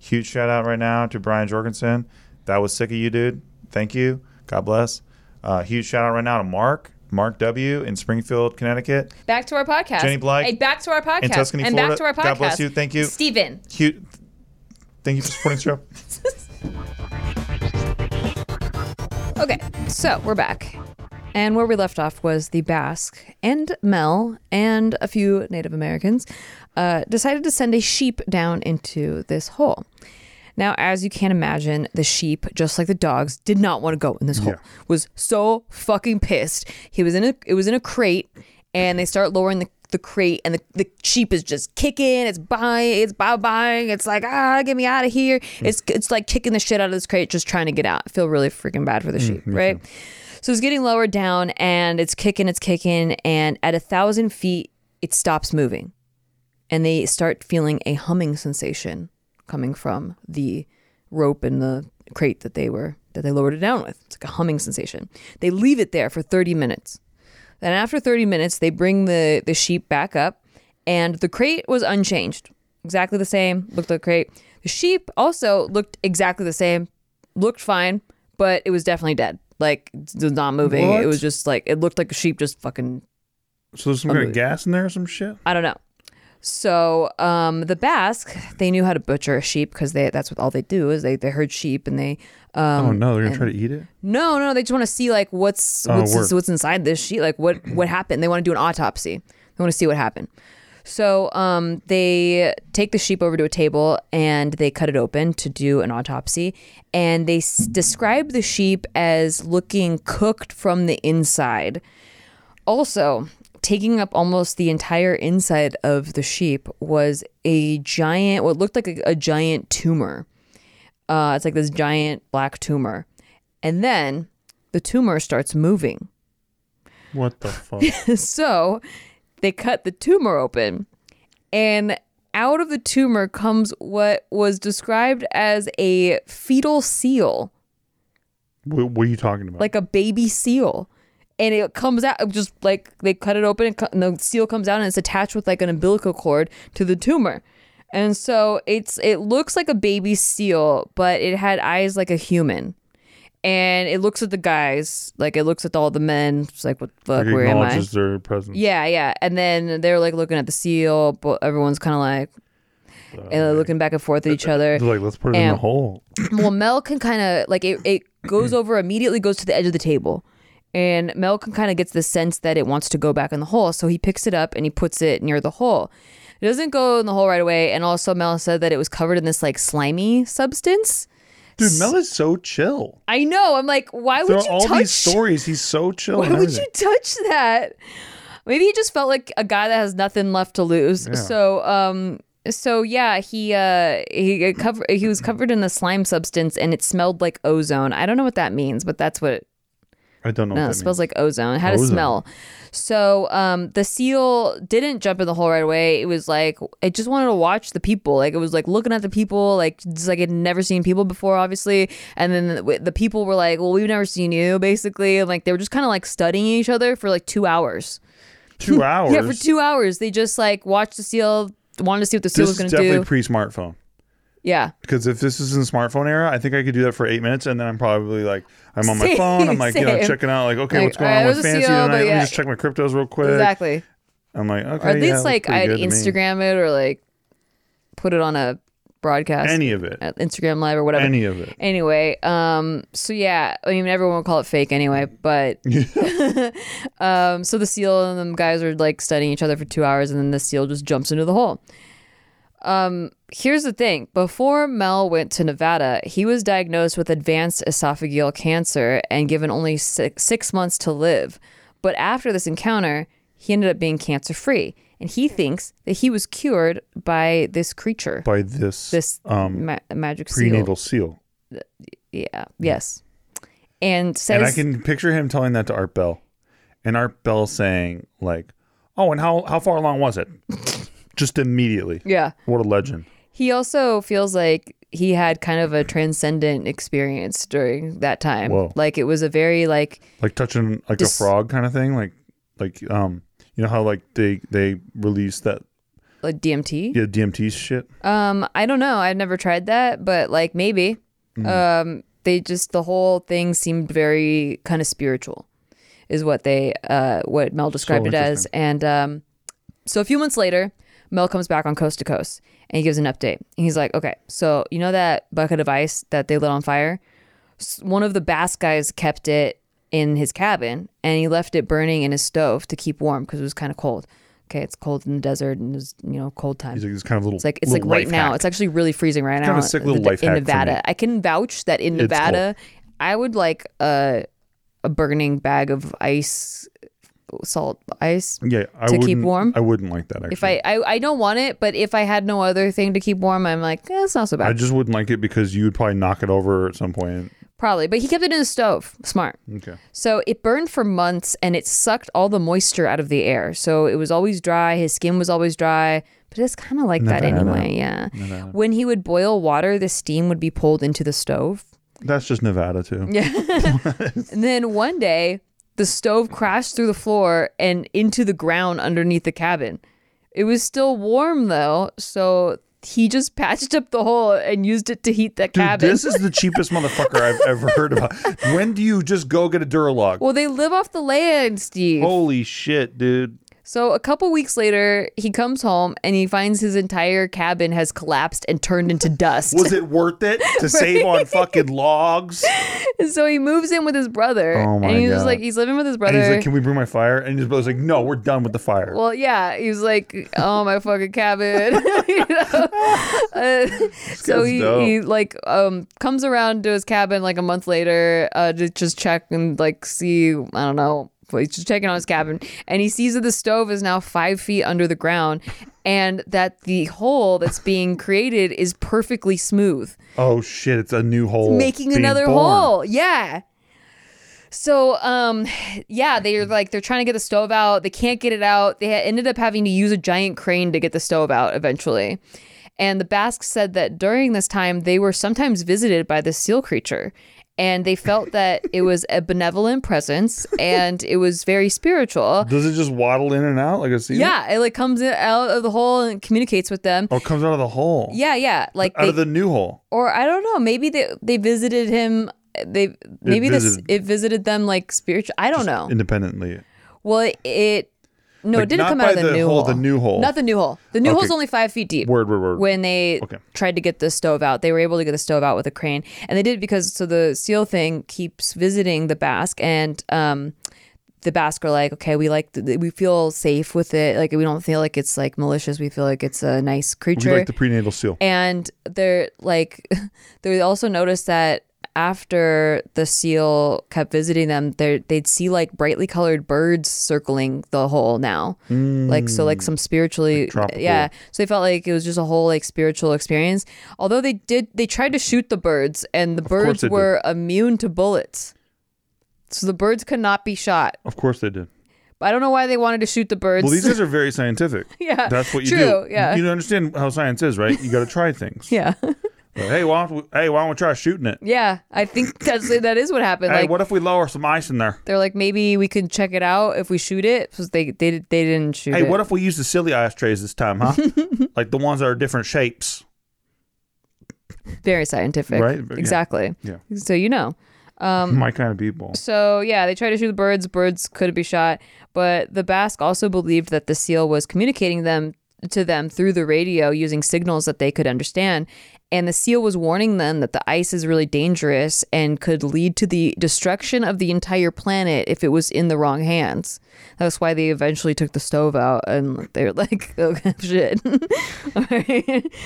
C: huge shout out right now to Brian Jorgensen. That was sick of you, dude. Thank you. God bless. Uh, huge shout out right now to Mark, Mark W. in Springfield, Connecticut.
D: Back to our podcast.
C: Jenny Blythe
D: Hey, back to our podcast.
C: in Tuscany,
D: and
C: Florida.
D: back to our podcast.
C: God bless you. Thank you.
D: Steven.
C: Huge. Thank you for supporting the show. *laughs*
D: Okay, so we're back. And where we left off was the Basque and Mel and a few Native Americans uh, decided to send a sheep down into this hole. Now, as you can imagine, the sheep, just like the dogs, did not want to go in this hole. Was so fucking pissed. He was in a it was in a crate, and they start lowering the, the crate, and the, the sheep is just kicking. It's buying, it's bye buying. It's like ah, get me out of here. It's it's like kicking the shit out of this crate, just trying to get out. I feel really freaking bad for the sheep, right? So it's getting lowered down, and it's kicking, it's kicking, and at a thousand feet, it stops moving and they start feeling a humming sensation coming from the rope and the crate that they were that they lowered it down with. It's like a humming sensation. They leave it there for 30 minutes. Then after 30 minutes, they bring the the sheep back up and the crate was unchanged. Exactly the same, looked like a crate. The sheep also looked exactly the same, looked fine, but it was definitely dead. Like it was not moving.
C: What?
D: It was just like it looked like a sheep just fucking
C: So, there's some kind of gas in there or some shit?
D: I don't know. So um, the Basque, they knew how to butcher a sheep because they that's what all they do is they, they herd sheep and they um,
C: oh, no. They're going to try to eat it?
D: no no they just want to see like what's
C: Oh,
D: what's, what's inside this sheep like what what happened. They want to do an autopsy. They want to see what happened. So um, they take the sheep over to a table and they cut it open to do an autopsy. And they s- describe the sheep as looking cooked from the inside. Also, taking up almost the entire inside of the sheep was a giant, what looked like a, a giant tumor. Uh, it's like this giant black tumor. And then the tumor starts moving.
C: What the fuck? *laughs*
D: so they cut the tumor open, and out of the tumor comes what was described as a fetal seal.
C: what, what are you talking about?
D: like a baby seal. And it comes out just like they cut it open and, and the seal comes out and it's attached with like an umbilical cord to the tumor. And so it's it looks like a baby seal, but it had eyes like a human. and it looks at the guys, like it looks at all the men. It's like, what the fuck?
C: Like,
D: Where am I?
C: their presence.
D: Yeah, yeah. And then they're like looking at the seal, but everyone's kind of like uh, and they're looking back and forth at each other.
C: They're like, let's put it in the hole. *clears throat*
D: well, Mel can kind of like it, it goes over immediately goes to the edge of the table. And Mel kind of gets the sense that it wants to go back in the hole. So he picks it up and he puts it near the hole. It doesn't go in the hole right away. And also, Mel said that it was covered in this like slimy substance.
C: Dude, Mel is so chill.
D: I know. I'm like, why would you
C: all
D: touch?
C: these *laughs* stories, he's so chill.
D: Why would you touch that? Maybe he just felt like a guy that has nothing left to lose.
C: Yeah.
D: So, um, so yeah, he uh he covered he was covered in a slime substance and it smelled like ozone. I don't know what that means, but that's what
C: I don't know.
D: no,
C: what
D: it smells
C: means.
D: like ozone. It had a smell. So um, the seal didn't jump in the hole right away. It was like it just wanted to watch the people. Like it was like looking at the people. Like just like it never seen people before, obviously. And then the, the people were like, "Well, we've never seen you," basically. And like they were just kind of like studying each other for like two hours. *laughs*
C: two hours. *laughs*
D: Yeah, for two hours. They just like watched the seal, wanted to see what the seal
C: This
D: was going to do.
C: definitely pre-smartphone.
D: Yeah.
C: Because if this is in the smartphone era, I think I could do that for eight minutes, and then I'm probably like, I'm on my *laughs* phone. I'm like, you know,
D: same.
C: checking out, like, okay,
D: Like,
C: what's going
D: all right,
C: on with fancy tonight? Let
D: yeah.
C: me just check my cryptos real quick.
D: Exactly.
C: I'm like, okay,
D: Or at
C: yeah,
D: least
C: looks
D: like
C: pretty
D: I'd
C: good to me.
D: Instagram it or like put it on a broadcast.
C: any of it,
D: at Instagram Live or whatever.
C: any of it.
D: Anyway, um, so yeah, I mean, everyone will call it fake anyway, but *laughs* *laughs* um, so the seal and them guys are like studying each other for two hours, and then the seal just jumps into the hole. Um, here's the thing: before Mel went to Nevada, he was diagnosed with advanced esophageal cancer and given only six, six months to live. But after this encounter, he ended up being cancer free, and he thinks that he was cured by this creature,
C: By this,
D: this
C: um,
D: ma- magic seal.
C: prenatal seal,
D: Yeah. Yes. And says
C: and I can picture him telling that to Art Bell, and Art Bell saying like, "Oh, and how how far along was it?" *laughs* Just immediately.
D: Yeah.
C: What a legend.
D: He also feels like he had kind of a transcendent experience during that time.
C: Whoa.
D: Like it was a very like
C: like touching like
D: Dis-
C: a frog kind of thing like like um you know how like they they release that
D: like DMT.
C: yeah dmt shit
D: Um, I don't know. I've never tried that, but like maybe.
C: Mm.
D: Um, they just the whole thing seemed very kind of spiritual, is what they uh what Mel described it as. And um, so a few months later, Mel comes back on Coast to Coast and he gives an update. And he's like, "Okay, so you know that bucket of ice that they lit on fire? One of the Basque guys kept it in his cabin and he left it burning in his stove to keep warm because it was kind of cold. Okay, it's cold in the desert and it's you know cold time.
C: he's like this kind of little
D: It's like it's like right now.
C: hack.
D: It's actually really freezing right
C: kind
D: now.
C: of a sick
D: in
C: little life
D: in
C: hack for me.
D: Nevada. I can vouch that in Nevada, I would like a a burning bag of ice, salt ice.
C: yeah I
D: to keep
C: wouldn't-
D: warm?
C: i wouldn't like that actually
D: If I, I I don't want it, but if I had no other thing to keep warm, I'm like, eh, it's not so bad.
C: I just wouldn't like it because you would probably knock it over at some point
D: Probably, but he kept it in the stove. Smart.
C: okay
D: So it burned for months and it sucked all the moisture out of the air. So it was always dry. His skin was always dry. But it's kind of like that
C: Nevada.
D: anyway. Yeah. When he would boil water, the steam would be pulled into the stove.
C: that's just nevada too Yeah. *laughs*
D: And then one day, the stove crashed through the floor and into the ground underneath the cabin. It was still warm though, so he just *laughs* patched up the hole and used it to heat that
C: Dude,
D: cabin.
C: this is the *laughs* cheapest motherfucker I've ever heard about. When do you just go get a Duralog?
D: well, they live off the land, Steve.
C: Holy shit, dude.
D: So a couple weeks later, he comes home and he finds his entire cabin has collapsed and turned into *laughs* dust.
C: Was it worth it to *laughs* save on fucking logs?
D: And *laughs* so he moves in with his brother.
C: Oh my
D: and he's
C: God.
D: like, he's living with his brother.
C: And he's like, "Can we bring my fire?" And his brother's like, "No, we're done with the fire."
D: well, yeah, he was like, "Oh my fucking cabin," you know. Uh, so he,
C: dope.
D: he like um comes around to his cabin like a month later uh, to just check and like see I don't know. He's just checking on his cabin, and he sees that the stove is now five feet under the ground, and that the hole that's being created is perfectly smooth.
C: oh shit, it's a new hole.
D: making another
C: born.
D: hole. Yeah. So, um, yeah, they're like they're trying to get the stove out. They can't get it out. They ended up having to use a giant crane to get the stove out eventually. And the Basques said that during this time they were sometimes visited by the seal creature, and they felt that it was a benevolent presence and it was very spiritual.
C: Does it just waddle in and out like a seal?
D: Yeah, it like comes in, out of the hole and communicates with them.
C: Oh, or comes out of the hole.
D: Yeah, yeah, like
C: Out
D: they,
C: of the new hole.
D: or I don't know, maybe they they visited him they maybe this
C: visited-
D: it visited them like spiritual. I don't know.
C: independently.
D: Well, it, it no,
C: Like,
D: it didn't come out of the,
C: the
D: new
C: hole-
D: hole.
C: the new hole.
D: Not the new hole. The new
C: Okay.
D: hole's only five feet deep.
C: Word, word, word.
D: When they
C: Okay.
D: tried to get the stove out, they were able to get the stove out with a crane, and they did because so the seal thing keeps visiting the Basque, and um, the Basque are like, okay, we like the, we feel safe with it. Like we don't feel like it's like malicious. We feel like it's a nice
C: We
D: creature.
C: like the prenatal seal.
D: And they're like, *laughs* they also noticed that after the seal kept visiting them, they they'd see like brightly colored birds circling the hole now, like so, like some hmm. spiritually,
C: tropical.
D: yeah. So they felt like it was just a whole like spiritual experience. Although they did, they tried to shoot the birds, and the
C: course
D: birds
C: they did.
D: were immune to bullets, so the birds could not be shot.
C: Of course they did.
D: I don't know why they wanted to shoot the birds.
C: Well, these guys are *laughs* very scientific.
D: Yeah,
C: That's what you
D: true,
C: do.
D: yeah.
C: You understand how science is, right? You got to try things. *laughs*
D: yeah,
C: Like, hey, why don't we, hey, why don't we try shooting it?
D: yeah. I think *laughs* that's that is what happened.
C: Hey,
D: like
C: what if we lower some ice in there?
D: they're like maybe we could check it out if we shoot it. So they they they didn't shoot
C: Hey,
D: it.
C: what if we use the silly ice trays this time, huh? *laughs* like the ones that are different shapes.
D: Very scientific,
C: Right?
D: Exactly.
C: Yeah.
D: So you know. Um,
C: My kind of people.
D: So yeah, they tried to shoot the birds. Birds couldn't be shot, but the Basque also believed that the seal was communicating them to them through the radio using signals that they could understand. And the seal was warning them that the ice is really dangerous and could lead to the destruction of the entire planet if it was in the wrong hands. That's why they eventually took the stove out and they're like, *laughs* oh *laughs* shit. All right. *laughs*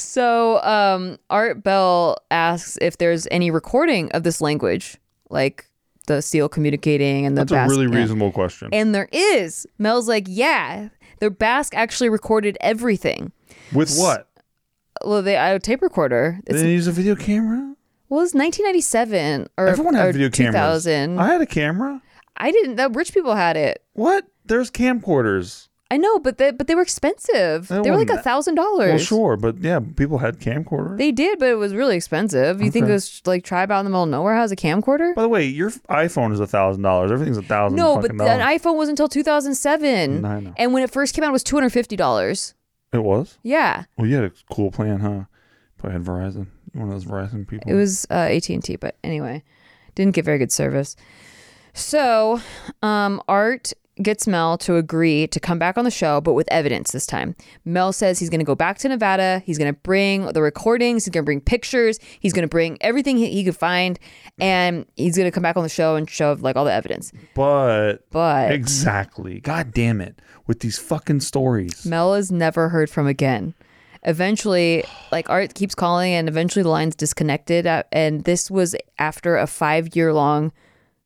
D: So um, Art Bell asks if there's any recording of this language, like the seal communicating and the
C: That's a
D: Basque.
C: really reasonable question.
D: And there is. Mel's like, yeah, the Basque actually recorded everything.
C: With what?
D: Well, they a tape recorder.
C: They
D: It's,
C: didn't use a video camera?
D: well, it's 1997 or,
C: Everyone
D: or
C: had video cameras.
D: 2000.
C: I had a camera.
D: I didn't. The rich people had it.
C: What? There's camcorders.
D: I know, but they but they were expensive. They were like a
C: wasn't
D: thousand dollars.
C: Well, sure, but yeah, people had camcorders.
D: They did, but it was really expensive. You think
C: Okay.
D: this like tribe out in the middle of nowhere has a camcorder?
C: By the way, your iPhone is a thousand dollars. Everything's a thousand.
D: No, but
C: fucking
D: an iPhone was until 2007.
C: I know.
D: And when it first came out, it was $250.
C: It was.
D: Yeah.
C: Well, you had a cool plan, huh? Probably had Verizon. One of those Verizon people.
D: It was uh, AT&T, but anyway, didn't get very good service. So, um, Art gets Mel to agree to come back on the show, but with evidence this time. Mel says he's going to go back to Nevada. He's going to bring the recordings. He's going to bring pictures. He's going to bring everything he, he could find, and he's going to come back on the show and show like all the evidence.
C: But
D: But
C: exactly. God damn it. With these fucking stories.
D: Mel is never heard from again. Eventually, like Art keeps calling, and eventually the line's disconnected. uh, And this was after a five year long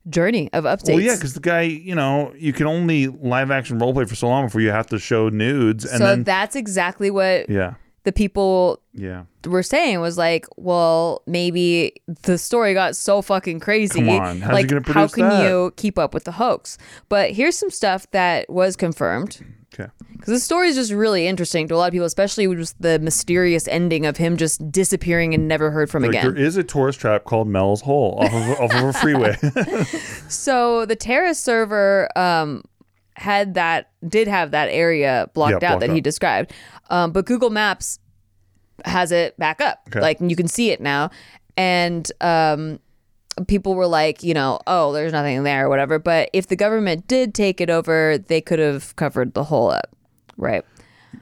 D: journey of updates.
C: Well, yeah, because the guy, you know, you can only live action roleplay for so long before you have to show nudes, and
D: so
C: then
D: that's exactly what
C: yeah,
D: the people
C: yeah.
D: were saying was like, well, maybe the story got so fucking crazy.
C: Come on, how's he
D: like,
C: gonna produce how
D: can
C: that?
D: you keep up with the hoax? But here's some stuff that was confirmed.
C: Okay.
D: Because the story is just really interesting to a lot of people, especially with just the mysterious ending of him just disappearing and never heard from
C: Like,
D: again.
C: there is a tourist trap called Mel's Hole off of, off of a freeway. *laughs* *laughs*
D: So the TerraServer um, had that did have that area blocked
C: Yeah,
D: out
C: blocked
D: that he described, um, but Google Maps has it back up.
C: Okay.
D: Like you can see it now, and um, people were like, you know, oh, there's nothing there or whatever. But if the government did take it over, they could have covered the whole up, right?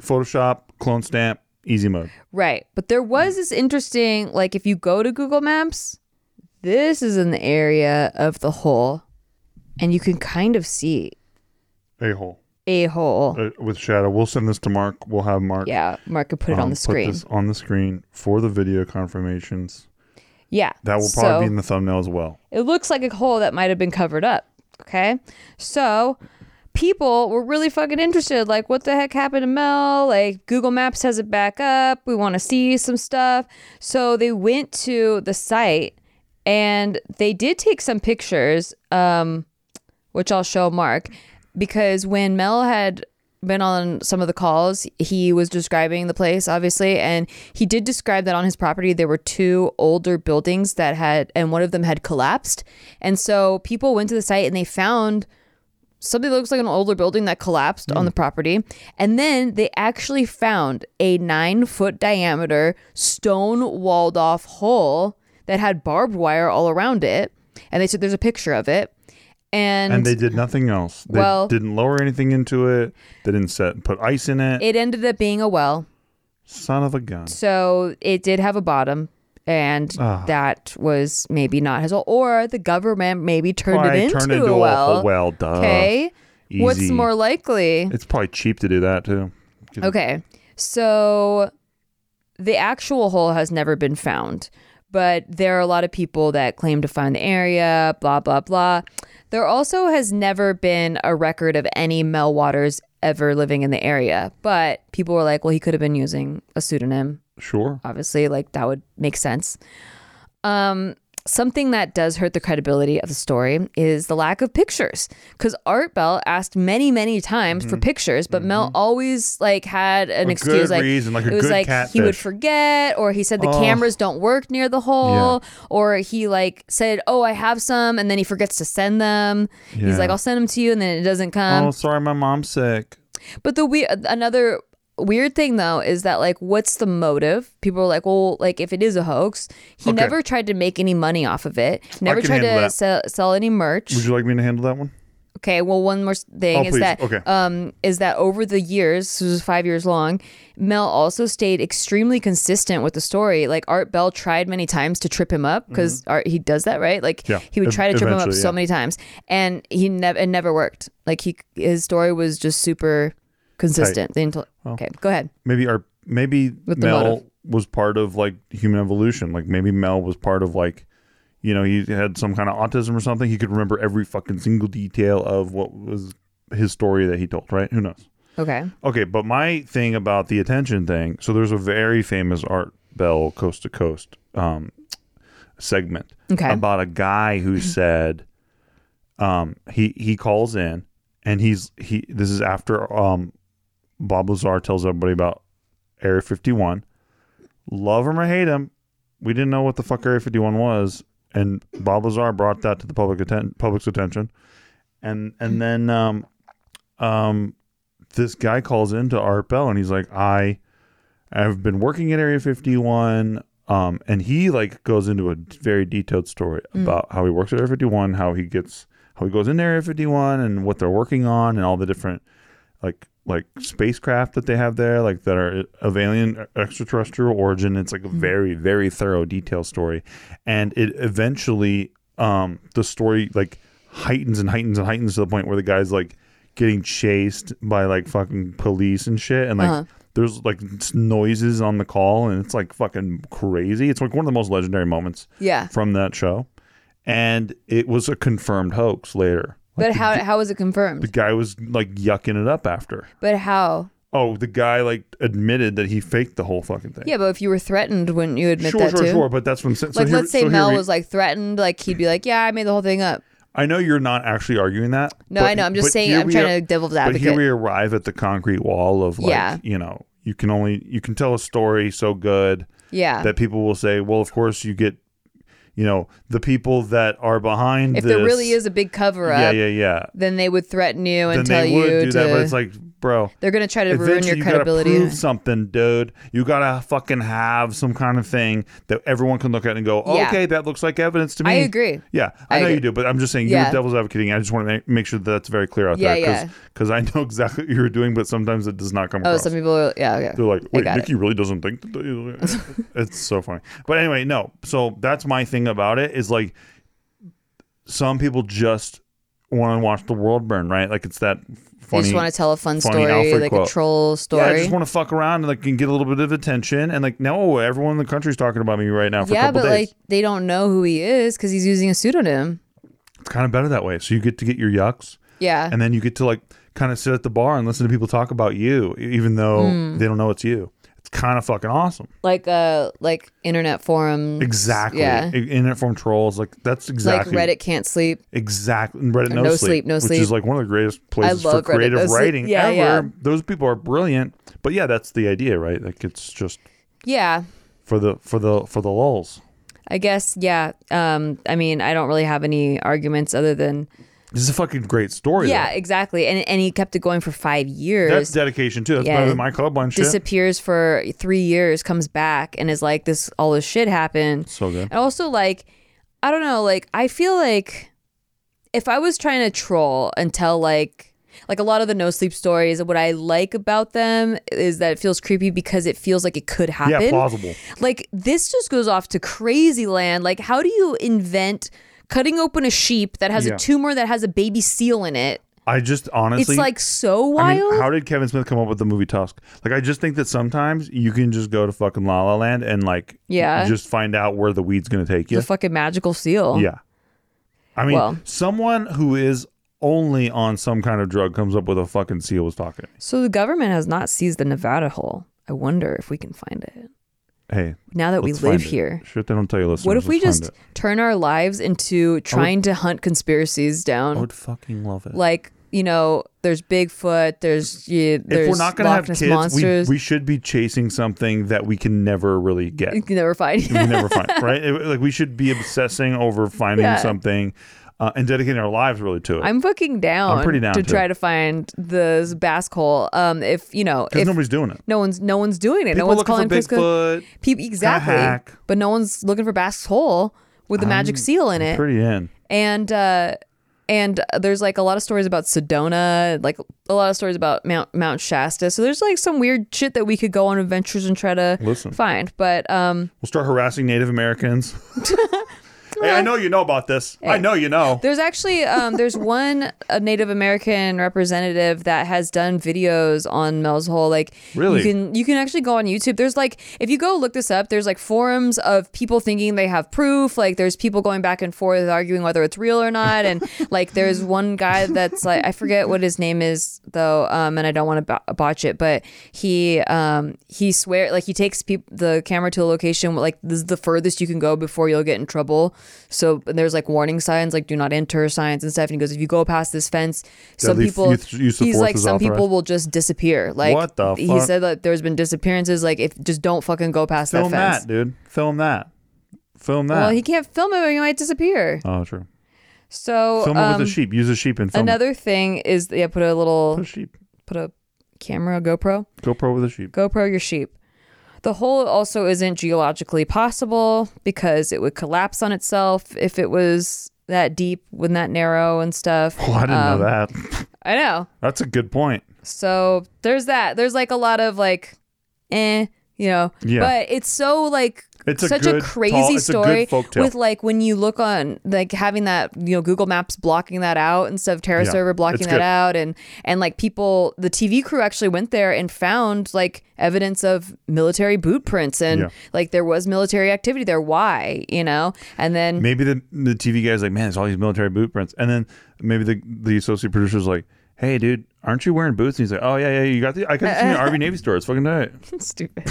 C: Photoshop, clone stamp, easy mode.
D: Right. But there was this interesting, like, if you go to Google Maps, this is an area of the hole, and you can kind of see
C: A hole
D: a hole.
C: uh, with shadow. We'll send this to Mark. We'll have Mark.
D: Yeah, Mark could put it on
C: um,
D: the screen.
C: Put this on the screen for the video confirmations.
D: Yeah.
C: That will probably
D: so
C: be in the thumbnail as well.
D: it looks like a hole that might have been covered up. Okay. So people were really fucking interested. Like, what the heck happened to Mel? Like, Google Maps has it back up. We want to see some stuff. So they went to the site and they did take some pictures, um, which I'll show Mark, because when Mel had been on some of the calls, he was describing the place, obviously, and he did describe that on his property there were two older buildings that had, and one of them had collapsed. And so people went to the site and they found something that looks like an older building that collapsed on hmm. the property. And then they actually found a nine foot diameter stone walled off hole that had barbed wire all around it, and they said there's a picture of it, and,
C: And they did nothing else. They
D: Well-
C: didn't lower anything into it. They didn't set put ice in it.
D: it ended up being a well.
C: Son of a gun.
D: So it did have a bottom. And
C: Ah.
D: that was maybe not his, or the government maybe turned
C: Probably
D: it into,
C: turned into
D: a
C: a
D: well.
C: whole well, duh.
D: Okay. What's more likely?
C: It's probably cheap to do that too.
D: Okay. So the actual hole has never been found, but there are a lot of people that claim to find the area, blah, blah, blah. There also has never been a record of any Mel Waters ever living in the area, but people were like, well, he could have been using a pseudonym.
C: Sure.
D: Obviously, like that would make sense. Um, something that does hurt the credibility of the story is the lack of pictures because art bell asked many many times for pictures but mel always like had an
C: Mm-hmm. A
D: excuse like
C: reason, like a
D: it was like he would forget or he said the
C: Oh.
D: cameras don't work near the hole or he like said oh i have some and then he forgets to send them
C: Yeah.
D: he's like i'll send them to you and then it doesn't come
C: oh, sorry, my mom's sick.
D: but the we another weird thing though is that like what's the motive? People are like, well, like if it is a hoax, he
C: Okay.
D: never tried to make any money off of it. Never tried to sell, sell any merch.
C: Would you like me to handle that one?
D: Okay, well one more thing
C: Oh,
D: is
C: please.
D: that
C: Okay.
D: um is that over the years, this was 5 years long, Mel also stayed extremely consistent with the story. Like Art Bell tried many times to trip him up because Art he does that, right? Like
C: Mm-hmm. Yeah,
D: he would try to trip him up so
C: yeah.
D: many times and he never it never worked. Like he his story was just super consistent. The entl- okay, go ahead.
C: Maybe our maybe
D: With
C: Mel was part of like human evolution. Like maybe Mel was part of like you know, he had some kind of autism or something. He could remember every fucking single detail of what was his story that he told, right? Who knows?
D: Okay.
C: Okay, but my thing about the attention thing, so there's a very famous Art Bell Coast to Coast um, segment
D: Okay.
C: about a guy who *clears throat* said um, he he calls in and he's he this is after um, Bob Lazar tells everybody about Area 51. Love him or hate him, we didn't know what the fuck Area 51 was, and Bob Lazar brought that to the public atten- public's attention, and and then um, um, this guy calls into Art Bell and he's like, I have been working at Area 51. Um, and he like goes into a very detailed story about how he works at Area 51, how he gets, how he goes into Area 51 and what they're working on and all the different like, like spacecraft that they have there, like that are of alien extraterrestrial origin. It's like a very, very thorough detail story. And it eventually, um, the story like heightens and heightens and heightens to the point where the guy's like getting chased by like fucking police and shit and like
D: Uh-huh.
C: there's like noises on the call and it's like fucking crazy it's like one of the most legendary moments
D: Yeah.
C: from that show and it was a confirmed hoax later
D: But how how was it confirmed?
C: the guy was like yucking it up after
D: But how?
C: oh the guy like admitted that he faked the whole fucking thing
D: Yeah, but if you were threatened, wouldn't you admit
C: sure
D: that
C: sure
D: too?
C: sure but that's what i'm saying So
D: Like,
C: here-
D: let's say
C: so here
D: Mel
C: we-
D: was like threatened, like he'd be like, "Yeah, I made the whole thing up."
C: i know you're not actually arguing that
D: No, I know. I'm just saying.
C: here
D: I'm
C: we
D: trying to devil's
C: But here
D: advocate.
C: we arrive at the concrete wall of like,
D: Yeah.
C: you know, you can only you can tell a story so good
D: yeah.
C: that people will say, well, of course you get, you know, the people that are behind
D: if
C: this.
D: there really is a big cover up,
C: yeah, yeah, yeah.
D: then they would threaten you and
C: Then
D: tell
C: they would
D: you
C: do
D: to.
C: that, but it's like, bro.
D: they're gonna try to ruin your
C: you
D: credibility.
C: gotta prove something, dude. You gotta fucking have some kind of thing that everyone can look at and go,
D: Yeah.
C: okay, that looks like evidence to me.
D: I agree.
C: Yeah, I,
D: I
C: know you do, but I'm just saying
D: Yeah.
C: you're devil's advocating. I just want to make, sure that that's very clear out
D: Yeah,
C: there, because I know *laughs* exactly what you're doing, but sometimes it does not come
D: Oh,
C: across.
D: some people. Are, yeah, yeah.
C: They're like, wait,
D: got it.
C: Nikki really doesn't think that. *laughs* It's so funny. But anyway, no. So that's my thing about it is like some people just want to watch the world burn, right? Like it's that
D: They
C: funny.
D: just want to tell a fun story,
C: Alfred
D: like
C: quote.
D: a troll
C: yeah, I just want to fuck around and like and get a little bit of attention and like no, everyone in the country's talking about me right now for a
D: yeah, but
C: days.
D: like they don't know who he is because he's using a pseudonym.
C: it's kind of better that way. So you get to get your yucks
D: Yeah.
C: and then you get to like kind of sit at the bar and listen to people talk about you, even though
D: Hmm.
C: they don't know it's you. Kind of fucking awesome.
D: like uh like internet forums.
C: Exactly.
D: Yeah.
C: Internet form trolls. Like that's exactly
D: Like Reddit can't sleep.
C: Exactly. And Reddit no,
D: No
C: sleep,
D: Sleep, No
C: which
D: Sleep.
C: is like one of the greatest places for
D: Reddit
C: creative
D: No
C: writing
D: Yeah,
C: ever.
D: yeah.
C: Those people are brilliant. But yeah, that's the idea, right? Like it's just
D: Yeah.
C: for the for the for the lulls.
D: I guess, yeah. Um, I mean, I don't really have any arguments other than
C: This is a fucking great story.
D: Yeah,
C: though.
D: exactly. And and he kept it going for five years.
C: That's dedication too. That's
D: Yeah.
C: better than my club one shit.
D: disappears for three years, comes back, and is like, "This all this shit happened."
C: So good.
D: And also, like, I don't know, like, I feel like if I was trying to troll and tell like like a lot of the no sleep stories, what I like about them is that it feels creepy because it feels like it could happen.
C: Yeah, plausible.
D: Like this just goes off to crazy land. Like, how do you invent cutting open a sheep that has
C: Yeah.
D: a tumor that has a baby seal in it?
C: I just honestly
D: It's like so
C: I
D: wild.
C: mean, how did Kevin Smith come up with the movie Tusk? Like, I just think that sometimes you can just go to fucking La La Land and like,
D: Yeah.
C: just find out where the weed's gonna take you.
D: the fucking magical seal.
C: Yeah. I mean,
D: Well-
C: someone who is only on some kind of drug comes up with a fucking seal was talking.
D: So the government has not seized the Nevada hole. I wonder if we can find it.
C: Hey,
D: Now that we live here.
C: Shit, they don't tell you. Listeners.
D: What if we
C: Let's
D: just turn our lives into trying to hunt conspiracies down?
C: I would fucking love it.
D: like, you know, there's Bigfoot, there's yeah, there's
C: if we're not gonna
D: Loch
C: have
D: Ness
C: kids, we,
D: monsters.
C: we should be chasing something that we can never really get.
D: you can never find.
C: we can never *laughs* find, right? It- like we should be obsessing over finding
D: Yeah.
C: something uh, and dedicating our lives really to it.
D: I'm fucking down,
C: I'm pretty down,
D: to try to find the Basque hole. Um, if you know,
C: Because nobody's doing it.
D: no one's no one's doing it,
C: People
D: no one's calling
C: for. Bigfoot.
D: People exactly, but no one's looking for Basque Hole with the magic seal in it.
C: Pretty in.
D: and uh and there's like a lot of stories about Sedona, like a lot of stories about Mount Mount Shasta. So there's like some weird shit that we could go on adventures and try to
C: Listen.
D: find. But um
C: We'll start harassing Native Americans. *laughs* hey, I know you know about this. I know you know.
D: there's actually um there's one a Native American representative that has done videos on Mel's Hole. Like
C: Really?
D: you can you can actually go on YouTube. There's like if you go look this up, there's like forums of people thinking they have proof. Like there's people going back and forth arguing whether it's real or not. And *laughs* like there's one guy that's like I forget what his name is though, um, and I don't want to botch it, but he um he swear like he takes peop- the camera to a location like this is the furthest you can go before you'll get in trouble. So and there's like warning signs like do not enter signs and stuff. And he goes if you go past this fence, some
C: Deadly
D: people
C: use- use of
D: he's
C: force
D: like
C: is
D: some people
C: authorized.
D: will just disappear. Like
C: What the
D: he
C: fuck?
D: said that there's been disappearances. Like if just don't fucking go past
C: Film
D: that fence.
C: that, dude. Film that. Film that.
D: Well, he can't film it or he might disappear.
C: oh, true.
D: So
C: Film it
D: um,
C: with a sheep. Use a sheep and film it.
D: another thing is yeah, put a little
C: Put a sheep.
D: put a camera, GoPro.
C: GoPro with a sheep.
D: GoPro your sheep. The hole also isn't geologically possible because it would collapse on itself if it was that deep when that narrow and stuff.
C: Oh, I didn't
D: Um,
C: know that. *laughs*
D: I know.
C: That's a good point.
D: So there's that. There's like a lot of like, eh, you know.
C: Yeah.
D: But it's so like
C: It's a
D: such
C: good,
D: a crazy
C: tall- it's a
D: story
C: folktale.
D: with like when you look on like having that you know Google Maps blocking that out instead of Terra
C: Yeah,
D: server blocking that
C: good.
D: out and and like people the TV crew actually went there and found like evidence of military boot prints and
C: Yeah.
D: like there was military activity there. Why you know? And then
C: Maybe the the TV guy's like, man, there's all these military boot prints, and then maybe the the associate producer's like, hey, dude, aren't you wearing boots? And he's like, oh yeah, yeah, you got the. I got this in an Army Navy store. It's fucking night
D: stupid.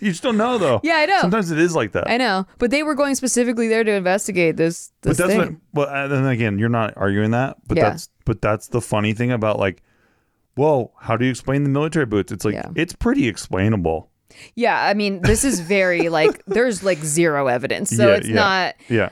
C: You just don't know though.
D: Yeah, I know.
C: Sometimes it is like that.
D: I know, but they were going specifically there to investigate this
C: but
D: this
C: that's
D: thing.
C: what. Well, uh, then again, you're not arguing that. But
D: Yeah.
C: that's but that's the funny thing about like, well, how do you explain the military boots? It's like
D: Yeah.
C: it's pretty explainable.
D: Yeah, I mean, this is very *laughs* like there's like zero evidence, so
C: Yeah,
D: it's not
C: Yeah,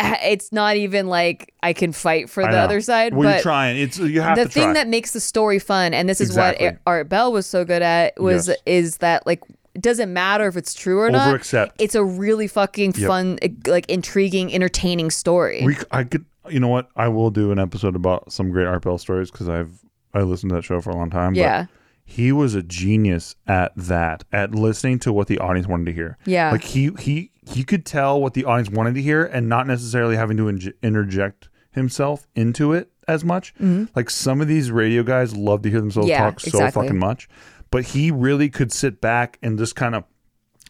D: it's not even like I can fight for the other side.
C: Well, you're
D: but
C: trying. It's you have
D: the thing
C: try.
D: that makes the story fun, and this is
C: Exactly.
D: what Art Bell was so good at, was is that like it doesn't matter if it's true or not.
C: Overaccept.
D: It's a really fucking
C: Yep.
D: fun, eh, like intriguing, entertaining story.
C: We, I could, you know what? I will do an episode about some great Art Bell stories because I've I listened to that show for a long time. but
D: yeah,
C: he was a genius at that, at listening to what the audience wanted to hear.
D: Yeah.
C: like he he he could tell what the audience wanted to hear, and not necessarily having to inj- interject himself into it as much. Like some of these radio guys love to hear themselves
D: Mm-hmm. Yeah,
C: talk so
D: exactly.
C: fucking much, but he really could sit back and just kind of.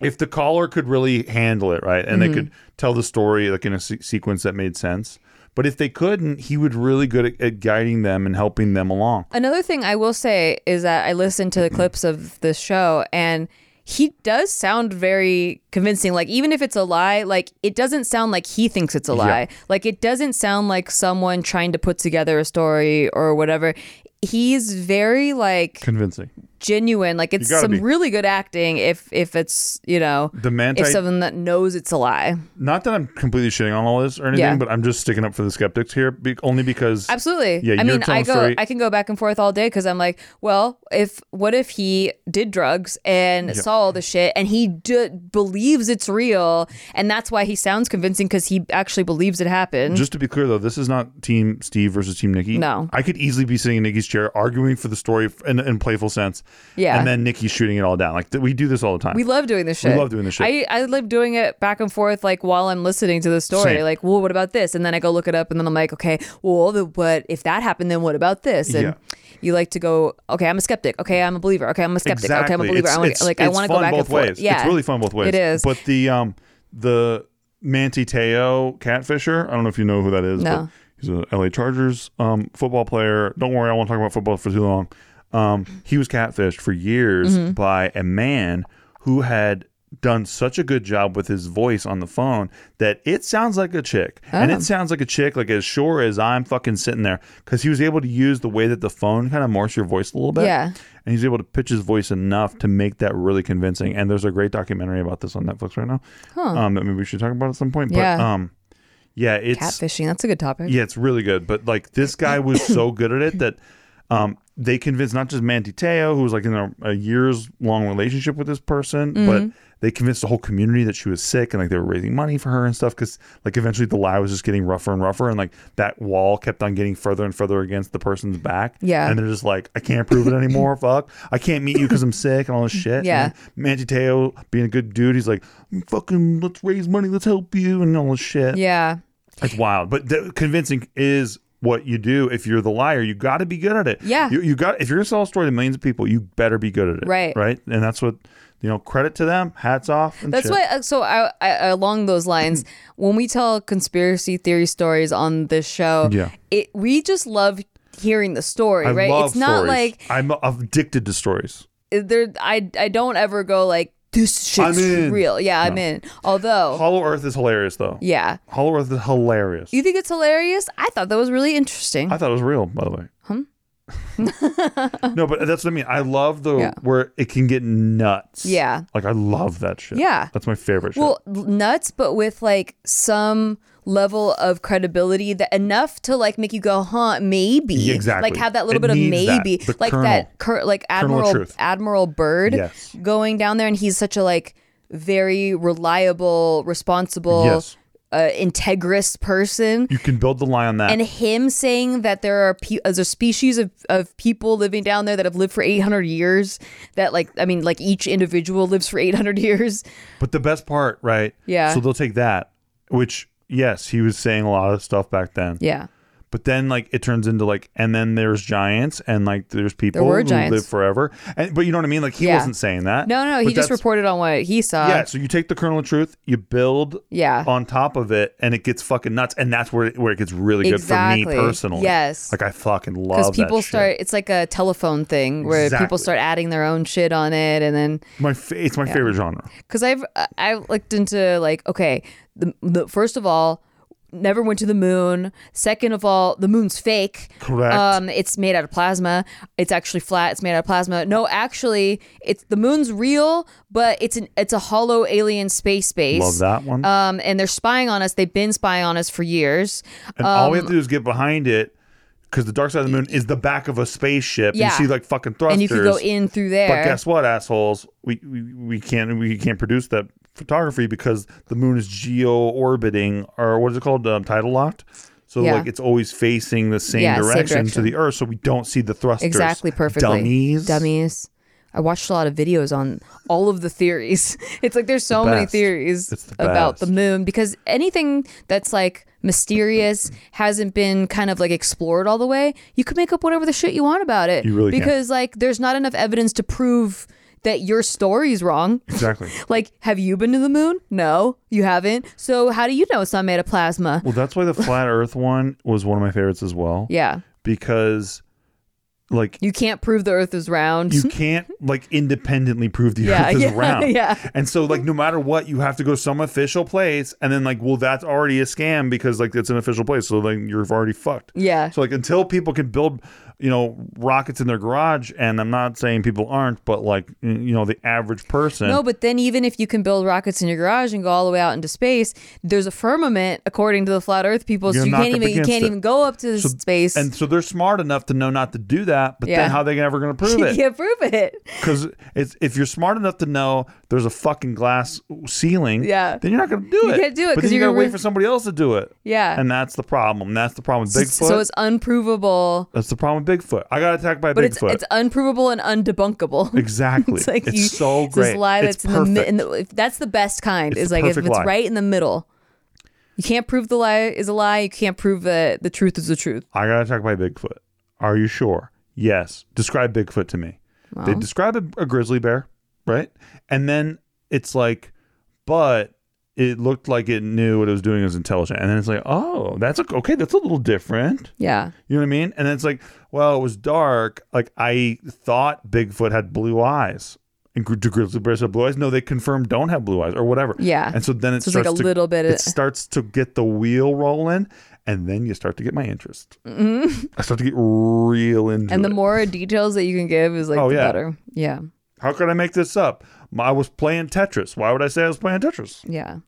C: If the caller could really handle it, right, and
D: Mm-hmm.
C: they could tell the story like in a se- sequence that made sense, but if they couldn't, he would really good at, at guiding them and helping them along.
D: Another thing I will say is that I listened to the clips of this show and he does sound very convincing. Like even if it's a lie, like it doesn't sound like he thinks it's a lie. Like it doesn't sound like someone trying to put together a story or whatever. He's very like
C: Convincing.
D: Genuine. Like it's some
C: be.
D: really good acting if if it's you know
C: The Manti-
D: if someone that knows it's a lie.
C: Not that I'm completely shitting on all this or anything,
D: Yeah.
C: but I'm just sticking up for the skeptics here, be- only because
D: Absolutely.
C: Yeah,
D: I mean, I go,
C: story-
D: I can go back and forth all day because I'm like, well, if what if he did drugs and saw all the shit and he d- believes it's real and that's why he sounds convincing because he actually believes it happened.
C: Just to be clear, though, this is not Team Steve versus Team Nikki.
D: No.
C: I could easily be sitting in Nikki's chair arguing for the story in, in playful sense.
D: Yeah.
C: And then Nikki's shooting it all down. Like th- we do this all the time.
D: we love doing this shit.
C: We love doing this shit.
D: I, I love doing it back and forth, like while I'm listening to the story.
C: Same.
D: Like, well, what about this? And then I go look it up, and then I'm like, okay, well, the, what if that happened? Then what about this? And
C: Yeah.
D: you like to go, okay, I'm a skeptic. Okay, I'm a believer. Okay, I'm a skeptic. Okay, I'm a believer.
C: It's-
D: I wanna,
C: it's-
D: like, I want to go back
C: both
D: and forth.
C: ways.
D: Yeah,
C: It's really fun both ways.
D: It is.
C: But the um the Manti Te'o catfisher, I don't know if you know who that is.
D: No.
C: But he's a LA Chargers um football player. Don't worry, I won't talk about football for too long. Um, he was catfished for years
D: Mm-hmm.
C: by a man who had done such a good job with his voice on the phone that it sounds like a chick and
D: Oh.
C: it sounds like a chick like as sure as i'm fucking sitting there because he was able to use the way that the phone kind of morphs your voice a little bit
D: Yeah.
C: and he's able to pitch his voice enough to make that really convincing. And there's a great documentary about this on Netflix right now. Um, that maybe we should talk about at some point. But
D: Yeah.
C: um, yeah, it's
D: Catfishing. That's a good topic.
C: yeah, it's really good. But like this guy was so good at it that um, they convinced not just Manti Te'o, who was like in a, a years long relationship with this person,
D: Mm-hmm.
C: but they convinced the whole community that she was sick and like they were raising money for her and stuff. Because like eventually the lie was just getting rougher and rougher, and like that wall kept on getting further and further against the person's back.
D: Yeah.
C: and they're just like, I can't prove it anymore. *laughs* Fuck, I can't meet you because I'm sick and all this shit.
D: Yeah.
C: And Manti Te'o being a good dude, he's like, fucking, let's raise money, let's help you, and all this shit.
D: Yeah.
C: It's wild, but the, convincing is what you do. If you're the liar, you got to be good at it.
D: Yeah.
C: you, you got. If you're gonna sell a story to millions of people, you better be good at it.
D: Right.
C: right, and that's what you know. Credit to them. Hats off. And
D: That's
C: shit.
D: why. uh, So, I, I, along those lines, *clears throat* when we tell conspiracy theory stories on this show,
C: Yeah.
D: it we just love hearing the story,
C: I
D: right? it's not
C: stories.
D: like
C: I'm addicted to stories.
D: there. I I don't ever go like this shit's
C: I'm in.
D: real. Yeah, I'm in. Although,
C: Hollow Earth is hilarious, though.
D: yeah,
C: Hollow Earth is hilarious.
D: you think it's hilarious? I thought that was really interesting.
C: I thought it was real, by the way. Hmm? *laughs* no, but that's what I mean. I love the
D: Yeah.
C: where it can get nuts.
D: Yeah.
C: like I love that shit.
D: Yeah.
C: that's my favorite. shit.
D: well, nuts, but with like some level of credibility that enough to like make you go, huh, maybe.
C: Exactly.
D: Like have that little
C: It
D: bit of
C: that.
D: maybe.
C: The
D: like that cur- like Admiral. Admiral Byrd
C: Yes.
D: going down there and he's such a like very reliable, responsible,
C: Yes.
D: uh, integrous person.
C: you can build the lie on that.
D: and him saying that there are pe- there's a species of, of people living down there that have lived for 800 years that like i mean like each individual lives for 800 years
C: But the best part, right?
D: Yeah.
C: So they'll take that, which yes, he was saying a lot of stuff back then.
D: yeah
C: But then like it turns into like, and then there's giants, and like there's people who
D: giants.
C: live forever. And but you know what I mean? Like he
D: Yeah.
C: wasn't saying that.
D: no no he
C: But
D: just
C: that's-
D: reported on what he saw
C: Yeah. So you take the kernel of truth, you build
D: Yeah.
C: on top of it, and it gets fucking nuts. And that's where it, where it gets really good for me personally.
D: Yes.
C: Like I fucking love
D: because people
C: that shit.
D: start it's like a telephone thing where
C: Exactly.
D: people start adding their own shit on it and then
C: My fa- it's my favorite genre.
D: because I've I looked into like okay, the, the first of all, never went to the moon. Second of all, the moon's fake.
C: Correct.
D: Um, it's made out of plasma. It's actually flat. It's made out of plasma. No, actually, it's the moon's real, but it's an it's a hollow alien space base.
C: Love that one.
D: Um, and they're spying on us. They've been spying on us for years.
C: And all
D: um,
C: we have to do is get behind it because the dark side of the moon is the back of a spaceship.
D: Yeah.
C: You see like fucking thrusters.
D: And you can go in through there.
C: But guess what, assholes? We, we we can't we can't produce that photography because the moon is geo orbiting or what is it called? Um, tidal locked. So
D: Yeah.
C: like it's always facing the same,
D: Yeah, same
C: direction, to the Earth, so we don't see the thrusters.
D: Exactly, perfectly.
C: Dummies.
D: Dummies. I watched a lot of videos on all of the theories. *laughs* It's like there's so many theories
C: the
D: about the moon because anything that's like mysterious hasn't been kind of like explored all the way. You could make up whatever the shit you want about it.
C: You really can.
D: because like there's not enough evidence to prove that your story's wrong.
C: Exactly. *laughs*
D: like, have you been to the moon? No, you haven't. So how do you know it's not made of plasma?
C: Well, that's why the flat Earth one was one of my favorites as well.
D: Yeah.
C: Because like
D: You can't prove the earth is round.
C: you *laughs* can't like independently prove the
D: Yeah,
C: earth is
D: yeah, *laughs*
C: round.
D: yeah.
C: And so like no matter what, you have to go some official place and then like, well, that's already a scam because like it's an official place. So like you're already fucked.
D: Yeah.
C: So like until people can build you know, rockets in their garage. And I'm not saying people aren't, but like, you know, the average person.
D: No, but then even if you can build rockets in your garage and go all the way out into space, there's a firmament according to the flat Earth people.
C: You're
D: so you can't even you can't
C: it.
D: even go up to
C: So-
D: space.
C: And so they're smart enough to know not to do that, but
D: Yeah.
C: then how are they ever going *laughs* to prove it?
D: you can't prove it.
C: Because it's if you're smart enough to know there's a fucking glass ceiling,
D: Yeah.
C: then you're not going to do
D: You
C: it.
D: You can't do it
C: because you
D: you're
C: got to wait
D: re-
C: for somebody else to do it.
D: Yeah.
C: And that's the problem. That's the problem with Bigfoot.
D: So it's unprovable,
C: that's the problem with Bigfoot. I got attacked by a
D: but it's
C: Bigfoot.
D: it's unprovable and undebunkable. *laughs*
C: exactly.
D: It's like
C: it's
D: you,
C: so
D: it's this
C: great.
D: lie
C: it's
D: that's in the, mi- in the if that's the best kind.
C: It's
D: is like if it's
C: lie.
D: right in the middle. You can't prove the lie is a lie. You can't prove that the truth is the truth.
C: I got attacked by Bigfoot. Are you sure? Yes. Describe Bigfoot to me. They describe a, a grizzly bear, right? And then it's like, but it looked like it knew what it was doing. It was intelligent. And then it's like, oh, that's a, okay. That's a little different.
D: Yeah.
C: You know what I mean? And then it's like, well, it was dark. Like I thought Bigfoot had blue eyes. And gri- do grizzly bears have blue eyes? No, they confirmed don't have blue eyes or whatever.
D: Yeah.
C: And so then it
D: So it's like a
C: to,
D: little bit
C: It starts to get the wheel rolling, and then you start to get my interest. I start to get real into
D: Mm-hmm. And the
C: it.
D: more details that you can give is like
C: Oh,
D: the
C: yeah.
D: better. Yeah.
C: How could I make this up? I was playing Tetris. Why would I say I was playing Tetris?
D: Yeah.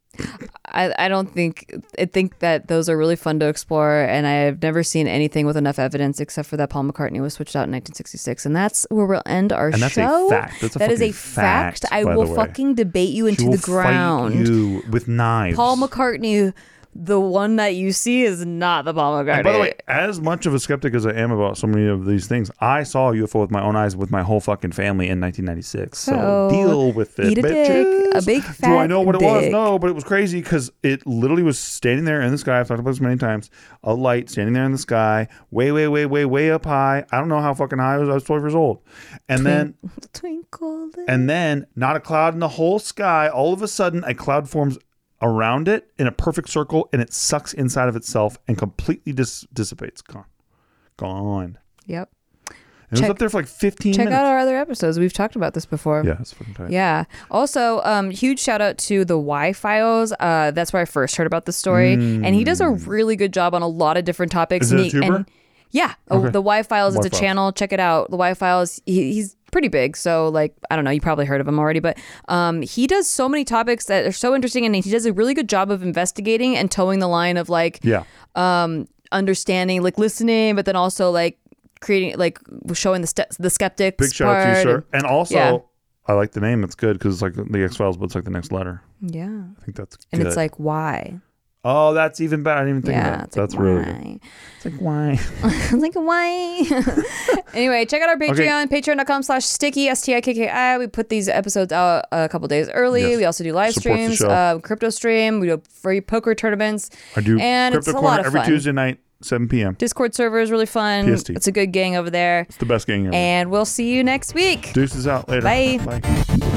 D: I, I don't think I think that those are really fun to explore and I've never seen anything with enough evidence except for that Paul McCartney was switched out in 1966 and that's where we'll end our
C: And that's a
D: show.
C: fact. That's a
D: That is a fact.
C: fact,
D: I will fucking debate you into the ground.
C: You with knives.
D: Paul McCartney the one that you see is not the McCartney.
C: And by the way, as much of a skeptic as I am about so many of these things, I saw a UFO with my own eyes with my whole fucking family in 1996. So, deal with it,
D: eat a
C: bitches.
D: dick, a big fat
C: Do I know what it was? No, but it was crazy because it literally was standing there in the sky. I've talked about this many times. A light standing there in the sky, way, way, way, way, way up high. I don't know how fucking high I was. I was 12 years old, and then. *laughs*
D: Twinkle.
C: And then, not a cloud in the whole sky. All of a sudden, a cloud forms around it in a perfect circle, and it sucks inside of itself and completely dis- dissipates. Gone, gone.
D: Yep.
C: And it was
D: Check-
C: up there for like 15
D: Check
C: minutes.
D: out our other episodes. We've talked about this before.
C: yeah, it's fucking tight.
D: Yeah. Also, um, huge shout out to the Y Files. Uh, that's where I first heard about the story, and he does a really good job on a lot of different topics.
C: Mm. Is it a
D: and he-
C: tuber?
D: and- yeah, oh, the Y Files. It's a
C: Files.
D: channel. Check it out. The Y Files. He, he's pretty big, so like I don't know. You probably heard of him already, but um, he does so many topics that are so interesting, and he does a really good job of investigating and towing the line of like
C: Yeah.
D: um understanding like listening but then also like creating like showing the ste- the skeptics
C: Big shout out to you, sir.
D: and-
C: also,
D: yeah.
C: I like the name. It's good because it's like the X Files, but it's like the next letter.
D: yeah
C: I think that's
D: and
C: good.
D: it's like why
C: oh, that's even better. I didn't even think
D: yeah
C: of that.
D: it's like,
C: That's really good. It's like, why? *laughs*
D: it's like why *laughs* anyway check out our patreon patreon.com slash stikki s-t-i-k-k-i we put these episodes out a couple days early
C: Yes.
D: we also do live
C: Supports
D: streams uh, crypto stream we do free poker tournaments
C: I do
D: and
C: Crypto
D: it's a
C: Corner
D: lot of
C: every
D: fun
C: Tuesday night, 7 p.m.
D: discord server is really fun
C: PST.
D: it's a good gang over there
C: It's the best game ever.
D: and we'll see you next week
C: Deuces out later.
D: Bye.
C: Bye.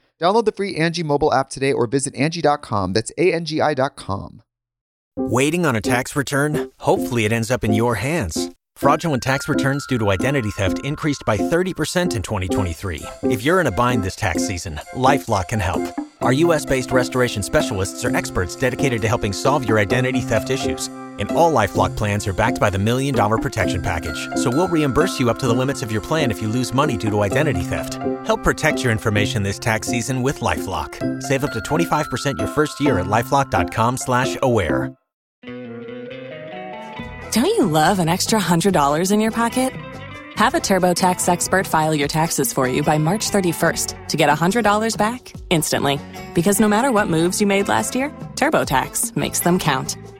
A: Download the free Angi mobile app today or visit Angi.com. That's A N G I.com.
E: Waiting on a tax return? Hopefully, it ends up in your hands. Fraudulent tax returns due to identity theft increased by 30% in 2023. If you're in a bind this tax season, LifeLock can help. Our US based restoration specialists are experts dedicated to helping solve your identity theft issues. And all Lifelock plans are backed by the Million Dollar Protection Package. So we'll reimburse you up to the limits of your plan if you lose money due to identity theft. Help protect your information this tax season with LifeLock. Save up to 25% your first year at LifeLock.com slash aware.
F: Don't you love an extra $100 in your pocket? Have a TurboTax expert file your taxes for you by March 31st to get $100 back instantly. Because no matter what moves you made last year, TurboTax makes them count.